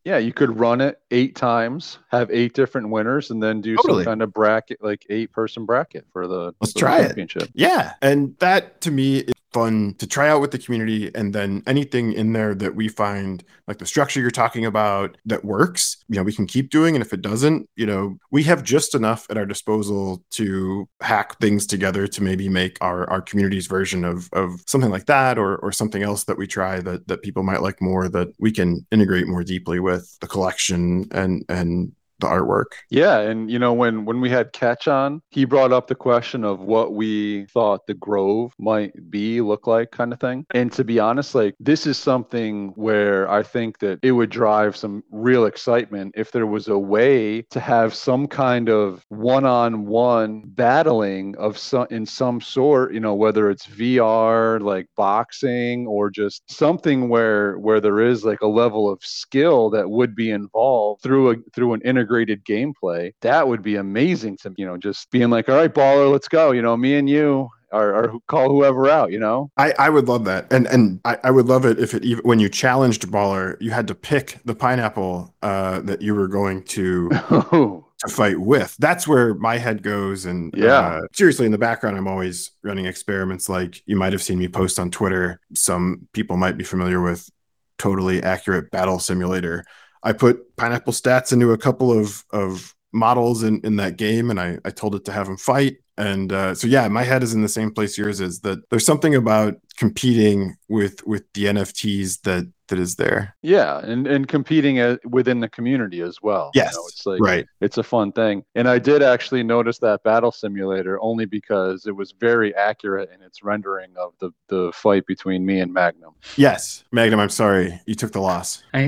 yeah, you could run it eight times, have eight different winners, and then do Totally. some kind of bracket, like eight person bracket for the, Let's for the try it. yeah and that to me is fun to try out with the community and then anything in there that we find like the structure you're talking about that works you know we can keep doing and if it doesn't you know we have just enough at our disposal to hack things together to maybe make our our community's version of of something like that or or something else that we try that that people might like more that we can integrate more deeply with the collection and and the artwork Yeah, and you know when when we had Catch on, he brought up the question of what we thought the Grove might be, look like, kind of thing. And to be honest, like this is something where I think that it would drive some real excitement if there was a way to have some kind of one-on-one battling of some in some sort, you know, whether it's VR, like boxing, or just something where where there is like a level of skill that would be involved through a through an integrated gameplay. That would be amazing to you know, just being like, all right, baller, let's go. You know, me and you. Or, or call whoever out, you know? I, I would love that, and and I, I would love it if it even when you challenged baller, you had to pick the pineapple uh, that you were going to to fight with. That's where my head goes. And Yeah. uh, seriously, in the background, I'm always running experiments. Like you might have seen me post on Twitter. Some people might be familiar with totally accurate battle simulator. I put pineapple stats into a couple of of models in in that game, and I I told it to have them fight. And uh, so yeah, my head is in the same place yours is. That there's something about competing with with the NFTs that that is there. Yeah, and and competing a, within the community as well. you Yes, know, it's like right. it's a fun thing. And I did actually notice that battle simulator only because it was very accurate in its rendering of the the fight between me and Magnum. Yes, Magnum. I'm sorry, you took the loss. I,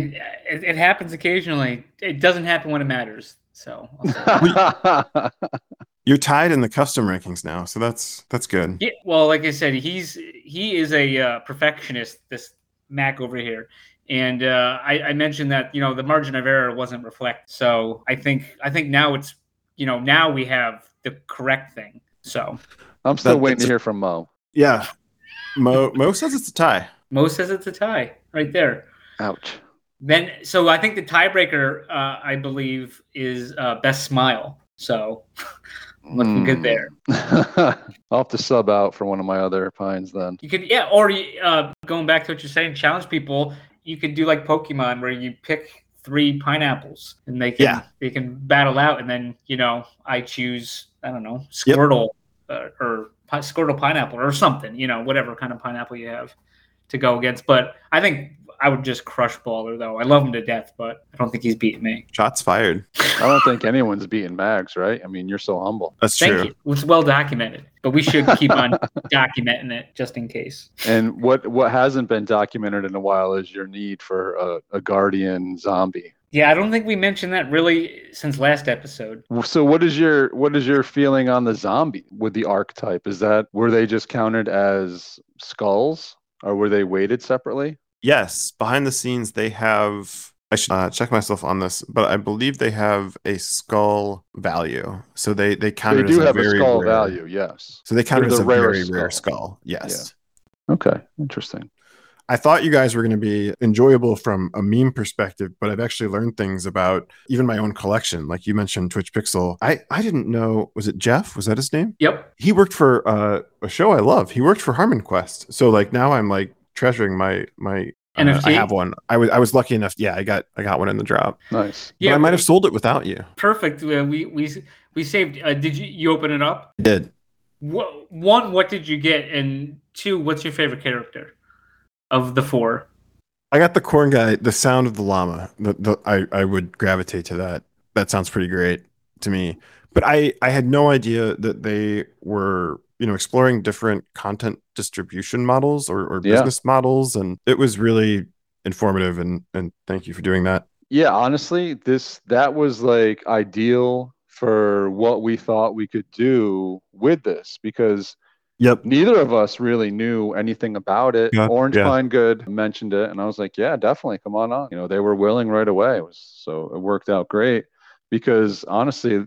it, it happens occasionally. It doesn't happen when it matters. So I'll say that. You're tied in the custom rankings now, so that's that's good. Yeah, well, like I said, he's he is a uh, perfectionist. This Mac over here, and uh, I, I mentioned that you know the margin of error wasn't reflect. So I think I think now it's you know now we have the correct thing. So I'm still That- waiting to hear from Mo. Yeah, Mo Mo says it's a tie. Mo says it's a tie right there. Ouch. Then so I think the tiebreaker uh, I believe is uh, best smile. So looking good there. I'll have to sub out for one of my other pines then. You could, yeah, or uh, going back to what you're saying, challenge people. You could do like Pokemon, where you pick three pineapples, and they can Yeah. they can battle out, and then you know I choose I don't know Squirtle uh, or Squirtle pineapple or something, you know whatever kind of pineapple you have to go against. But I think I would just crush Baller though. I love him to death, but I don't think he's beating me. Shots fired. I don't think anyone's beating Mags, right? I mean, you're so humble. That's Thank true. you. It's well documented, but we should keep on documenting it just in case. And what what hasn't been documented in a while is your need for a, a guardian zombie. Yeah, I don't think we mentioned that really since last episode. So what is your what is your feeling on the zombie with the archetype? Is that were they just counted as skulls or were they weighted separately? Yes, behind the scenes they have. I should uh, check myself on this, but I believe they have a skull value. So they they count They it as do a have a very skull rare- value, yes. So they count They're as the a very rarest rare skull. skull. Yes. Okay, interesting. I thought you guys were going to be enjoyable from a meme perspective, but I've actually learned things about even my own collection. Like you mentioned, Twitch Pixel. I I didn't know. Was it Jeff? Was that his name? Yep. He worked for uh, a show I love. He worked for HarmonQuest. So like now I'm like treasuring my my Uh, NFT? I have one. I was I was lucky enough. Yeah, I got I got one in the drop. Nice. Yeah, I might have sold it without you. perfect. Uh, we we we saved. Uh, did you you open it up? I did. What, one, what did you get? And two, what's your favorite character of the four? I got the corn guy. The sound of the llama. The, the I I would gravitate to that. That sounds pretty great to me. But I I had no idea that they were you know exploring different content distribution models or, or Yeah. business models, and it was really informative. And and thank you for doing that. Yeah, honestly, this that was like ideal for what we thought we could do with this because Yep. neither of us really knew anything about it. Yeah, Orange yeah. Pine Good mentioned it, and I was like, yeah, definitely, come on on. You know, they were willing right away. It was so it worked out great because honestly,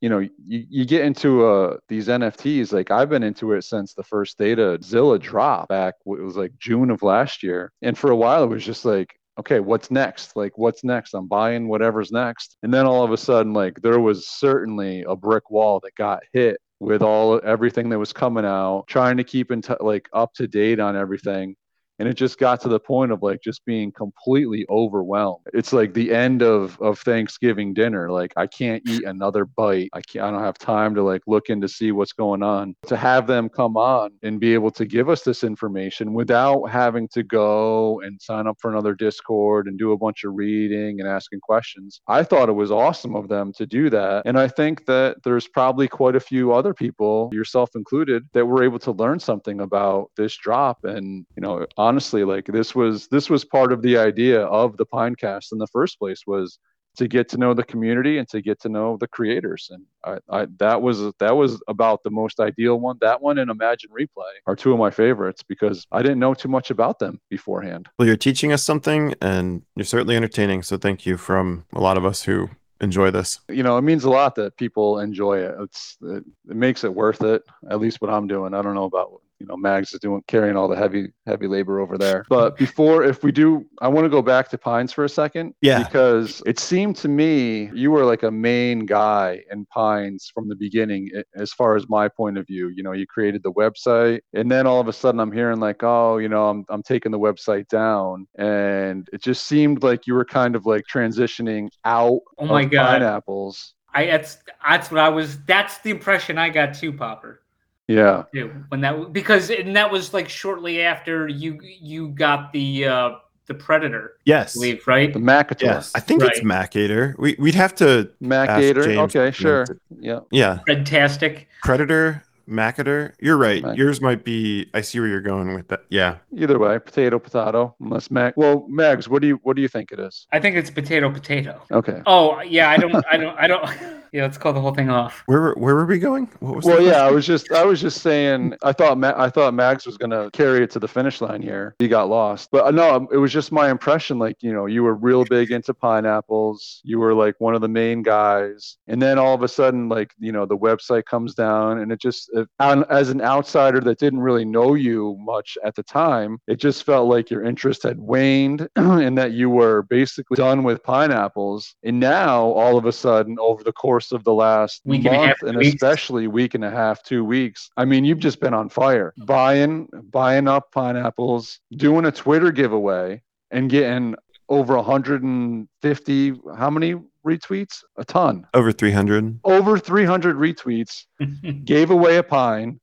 you know, you, you get into uh these NFTs. Like I've been into it since the first ThetaZilla drop back. It was like June of last year, and for a while it was just like. Okay, what's next? Like, what's next? I'm buying whatever's next. And then all of a sudden, like, there was certainly a brick wall that got hit with all everything that was coming out, trying to keep in t- like up to date on everything. And it just got to the point of like just being completely overwhelmed. It's like the end of of Thanksgiving dinner. Like I can't eat another bite. I can't. I don't have time to like look in to see what's going on. To have them come on and be able to give us this information without having to go and sign up for another Discord and do a bunch of reading and asking questions. I thought it was awesome of them to do that. And I think that there's probably quite a few other people, yourself included, that were able to learn something about this drop. And, you know, honestly, like this was this was part of the idea of the Pinecast in the first place was to get to know the community and to get to know the creators. And I, I that was that was about the most ideal one. That one and imagine replay are two of my favorites because i didn't know too much about them beforehand. Well, you're teaching us something, and you're certainly entertaining. So thank you from a lot of us who enjoy this. you know it means a lot that people enjoy it. It's it, it makes it worth it at least what i'm doing. I don't know about you know mags is doing carrying all the heavy heavy labor over there but before if we do i want to go back to pines for a second Yeah. because it seemed to me you were like a main guy in pines from the beginning as far as my point of view you know you created the website and then all of a sudden i'm hearing like oh you know i'm, I'm taking the website down and it just seemed like you were kind of like transitioning out Oh my of God. pineapples I that's that's what I was. That's the impression I got too, Popper. Yeah too, when that because and that was like shortly after you you got the uh the Predator, I Yes. believe, right? the macator Yes. I think it's Right. Macator. We we'd have to. macator James okay sure yeah Yeah. Fantastic. Predator. Macator. You're right. Mac- Yours might be. I see where you're going with that. Yeah. either way potato potato unless Mac well mags what do you what do you think it is I think it's potato potato. okay Oh yeah, I don't I don't I don't yeah, let's call the whole thing off. Where were where were we going? What was Well, yeah, I was just I was just saying I thought Ma- I thought Mags was gonna carry it to the finish line here. He got lost, but uh, no, it was just my impression. Like you know, you were real big into pineapples. You were like one of the main guys, and then all of a sudden, like you know, the website comes down, and it just it, as an outsider that didn't really know you much at the time, it just felt like your interest had waned, and that you were basically done with pineapples. And now, all of a sudden, over the course of the last Week and a month, half, and especially week and a half, two weeks. I mean, you've just been on fire, buying, buying up pineapples, doing a Twitter giveaway, and getting over 150. How many retweets? A ton. over 300. Over 300 retweets. Gave away a pine.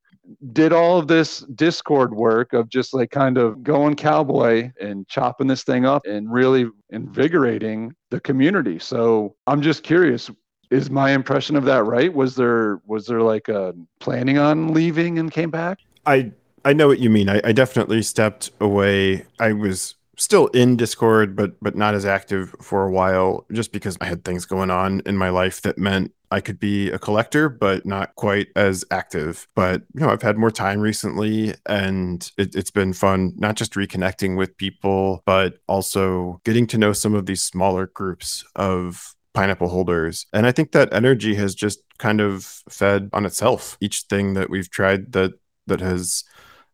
Did all of this Discord work of just like kind of going cowboy and chopping this thing up and really invigorating the community. So I'm just curious, is my impression of that right? Was there was there like a planning on leaving and came back? I I know what you mean. I, I definitely stepped away. I was still in Discord, but but not as active for a while, just because I had things going on in my life that meant I could be a collector, but not quite as active. But you know, I've had more time recently, and it, it's been fun. Not just reconnecting with people, but also getting to know some of these smaller groups of pineapple holders. And I think that energy has just kind of fed on itself. Each thing that we've tried that that has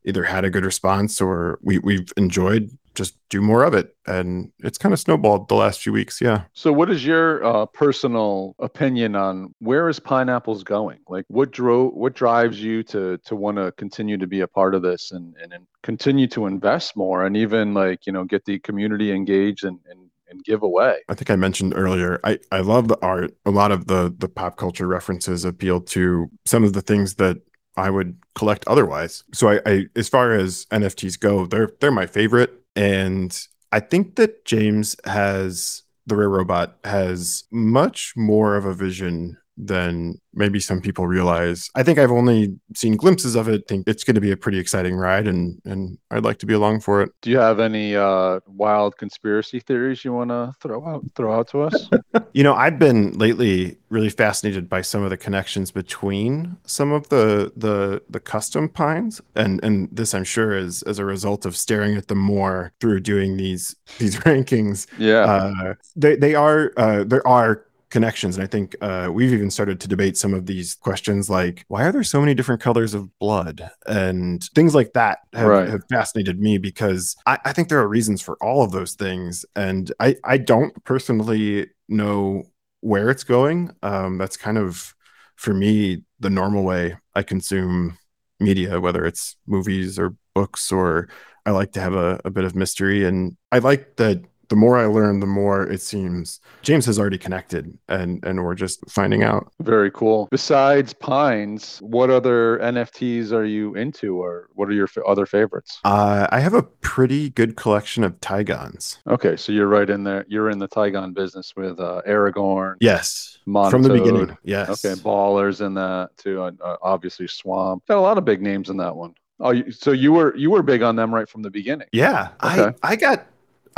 either had a good response or we, we've enjoyed just do more of it. And it's kind of snowballed the last few weeks. Yeah. So, what is your uh, personal opinion on where is pineapples going? Like, what drove, what drives you to to want to continue to be a part of this and, and and continue to invest more, and even like you know get the community engaged and and and give away. I think I mentioned earlier, I, I love the art. A lot of the the pop culture references appeal to some of the things that I would collect otherwise. So I, I as far as NFTs go, they're they're my favorite. And I think that James has the rare robot has much more of a vision than maybe some people realize. I think I've only seen glimpses of it. Think it's going to be a pretty exciting ride and and I'd like to be along for it. Do you have any uh, wild conspiracy theories you want to throw out throw out to us? you know, I've been lately really fascinated by some of the connections between some of the the the custom pines and and this I'm sure is as a result of staring at them more through doing these these rankings. Yeah. Uh, they they are uh, there are connections. And I think uh, we've even started to debate some of these questions like, why are there so many different colors of blood? And things like that have, Right. have fascinated me because I, I think there are reasons for all of those things. And I, I don't personally know where it's going. Um, that's kind of, for me, the normal way I consume media, whether it's movies or books or I like to have a, a bit of mystery. And I like that the more I learn, the more it seems James has already connected and and we're just finding out. Very cool. Besides pines, what other NFTs are you into, or what are your f- other favorites? Uh, I have a pretty good collection of Tigons. Okay, so you're right in there. You're in the Tygon business with uh, Aragorn, Yes, Monotone. from the beginning. Yes. Okay, ballers in that too. Uh, uh, obviously, Swamp. Got a lot of big names in that one. Oh, so you were you were big on them right from the beginning. Yeah, Okay. I I got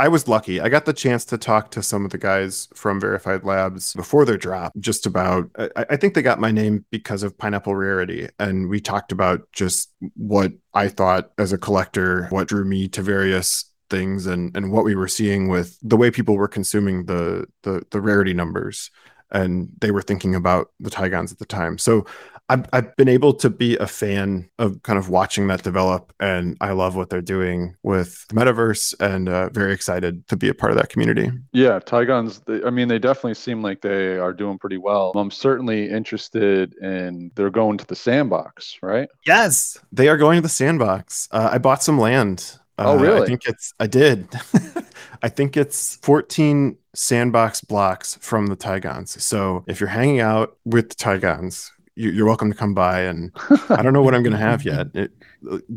I was lucky. I got the chance to talk to some of the guys from Verified Labs before their drop, just about. I, I think they got my name because of Pineapple Rarity, and we talked about just what I thought as a collector, what drew me to various things, and and what we were seeing with the way people were consuming the the the rarity numbers, and they were thinking about the Tigons at the time. So I've, I've been able to be a fan of kind of watching that develop and i love what they're doing with the metaverse and uh, very excited to be a part of that community Yeah, Tygons. I mean, they definitely seem like they are doing pretty well. I'm certainly interested in. They're going to the sandbox, right? yes they are going to the sandbox uh, i bought some land uh, Oh, really? i think it's i did i think it's 14 sandbox blocks from the Tigons. so if you're hanging out with the Tigons, you, you're welcome to come by and i don't know what i'm going to have yet it,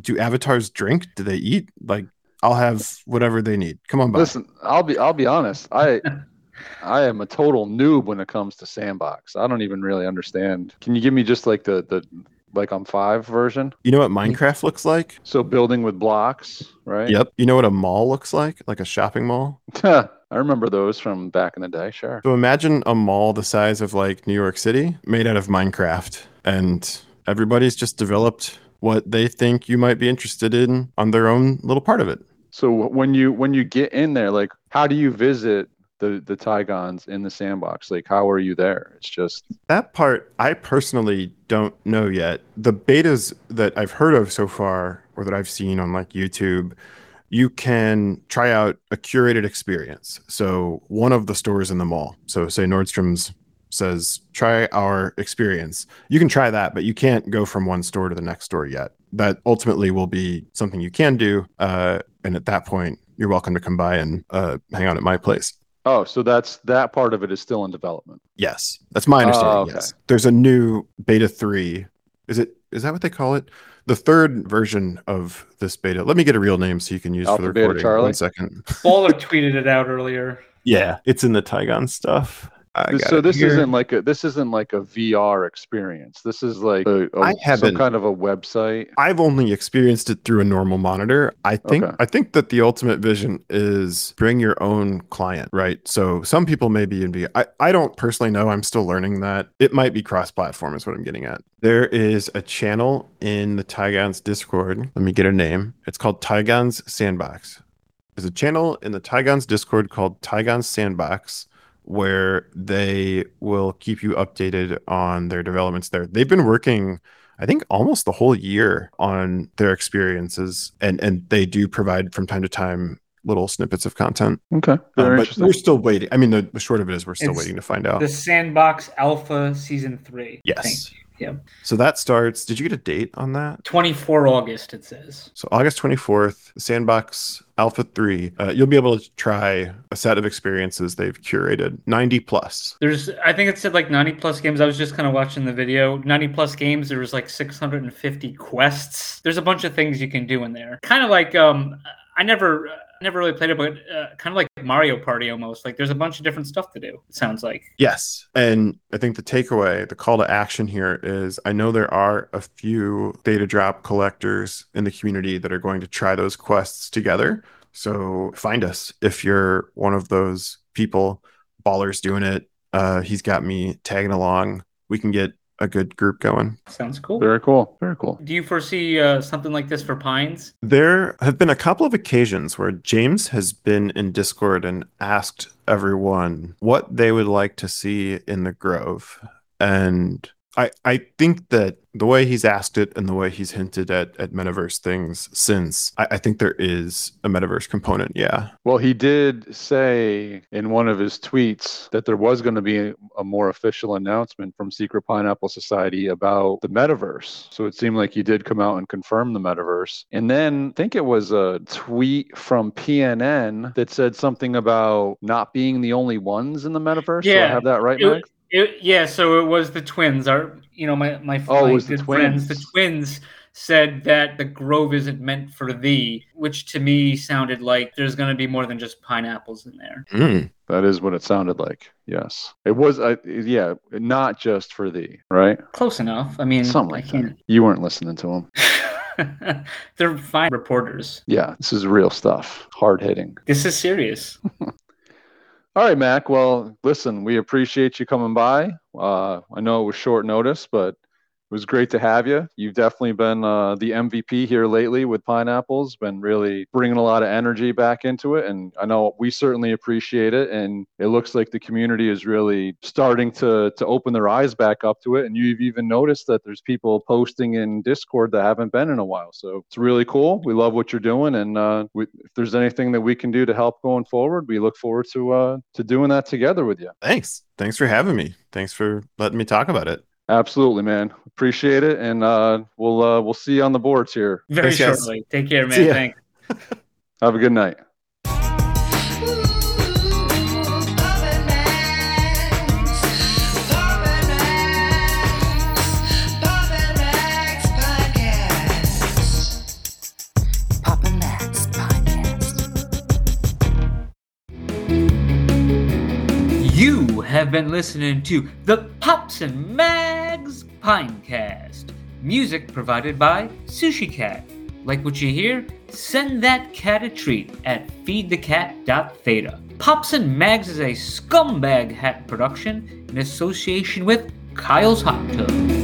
do avatars drink do they eat like i'll have whatever they need come on by Listen, I'll be I'll be honest. I I am a total noob when it comes to sandbox. I don't even really understand. Can you give me just like the the like on five version? You know what Minecraft looks like? So building with blocks, right? Yep. You know what a mall looks like? Like a shopping mall? I remember those from back in the day. Sure. So imagine a mall the size of like New York City made out of Minecraft. And everybody's just developed what they think you might be interested in on their own little part of it. So when you when you get in there, like, how do you visit the the Tygons in the sandbox? Like, how are you there? It's just That part I personally don't know yet. The betas that I've heard of so far or that I've seen on like YouTube, you can try out a curated experience. So one of the stores in the mall. So say Nordstrom's says try our experience. You can try that, but you can't go from one store to the next store yet. That ultimately will be something you can do. Uh, and at that point, you're welcome to come by and uh, hang out at my place. oh, so that's that part of it is still in development. Yes, that's my understanding. Oh, okay. Yes, there's a new beta three. Is it? Is that what they call it? The third version of this beta. Let me get a real name so you can use Alpha, for the beta, recording. Charlie? One second. Baller tweeted it out earlier. Yeah, it's in the Tygon stuff. I This- got so this here. isn't like a this isn't like a VR experience. This is like a, a- I some kind of a website. I've only experienced it through a normal monitor. I think Okay. I think that the ultimate vision is bring your own client, right? So some people may be in VR. I, I don't personally know. I'm still learning that. It might be cross-platform is what I'm getting at. There is a channel in the Tygons Discord. Let me get a name. It's called Tygons Sandbox. There's a channel in the Tygons Discord called Tygons Sandbox where they will keep you updated on their developments there. They've been working I think almost the whole year on their experiences and and they do provide from time to time little snippets of content. Okay. Um, but we're still waiting. I mean, the, the short of it is we're still It's waiting to find out. The Sandbox Alpha Season 3. Yes. Yeah. So that starts. Did you get a date on that? 24 August, it says. So August 24th, Sandbox Alpha 3. Uh, you'll be able to try a set of experiences they've curated, 90 plus. There's, I think it said like 90 plus games. I was just kind of watching the video. 90 plus games. There was like 650 quests. There's a bunch of things you can do in there. Kind of like, um, I never, never really played it, but uh, kind of like Mario Party almost. Like there's a bunch of different stuff to do. It sounds like. Yes. And I think the takeaway, the call to action here is I know there are a few theta drop collectors in the community that are going to try those quests together. So find us if you're one of those people. Baller's doing it. Uh, he's got me tagging along. We can get a good group going. Sounds cool. Very cool. Very cool. Do you foresee uh, something like this for Pines? There have been a couple of occasions where James has been in Discord and asked everyone what they would like to see in the Grove. And I, I think that the way he's asked it and the way he's hinted at, at metaverse things since, I, I think there is a metaverse component. Yeah. Well, he did say in one of his tweets that there was going to be a, a more official announcement from Secret Pineapple Society about the metaverse. So it seemed like he did come out and confirm the metaverse. And then I think it was a tweet from PNN that said something about not being the only ones in the metaverse. Do I Yeah. have that right, It- Max? It, yeah, so it was the twins. Our, you know, my my, Oh, my was the good friends, the twins. twins said that the grove isn't meant for thee, which to me sounded like there's going to be more than just pineapples in there. Mm. That is what it sounded like. Yes. It was, uh, yeah, not just for thee, right? Close enough. I mean, Something like that. can't. You weren't listening to him. They're fine reporters. Yeah, this is real stuff. Hard hitting. This is serious. All right, Mac. Well, listen, we appreciate you coming by. Uh, I know it was short notice, but it was great to have you. You've definitely been uh, the MVP here lately with Pineapples, been really bringing a lot of energy back into it. And I know we certainly appreciate it. And it looks like the community is really starting to, to open their eyes back up to it. And you've even noticed that there's people posting in Discord that haven't been in a while. So it's really cool. We love what you're doing. And uh, we, if there's anything that we can do to help going forward, we look forward to, uh, to doing that together with you. Thanks. Thanks for having me. Thanks for letting me talk about it. Absolutely, man. Appreciate it, and uh, we'll uh, we'll see you on the boards here. Very Thanks, guys. shortly. Take care, man. ya. Thanks. Have a good night. Have been listening to the Pops and Mags Pinecast. Music provided by Sushi Cat. Like what you hear? Send that cat a treat at feedthecat.theta. Pops and Mags is a scumbag hat production in association with Kyle's Hot Tub.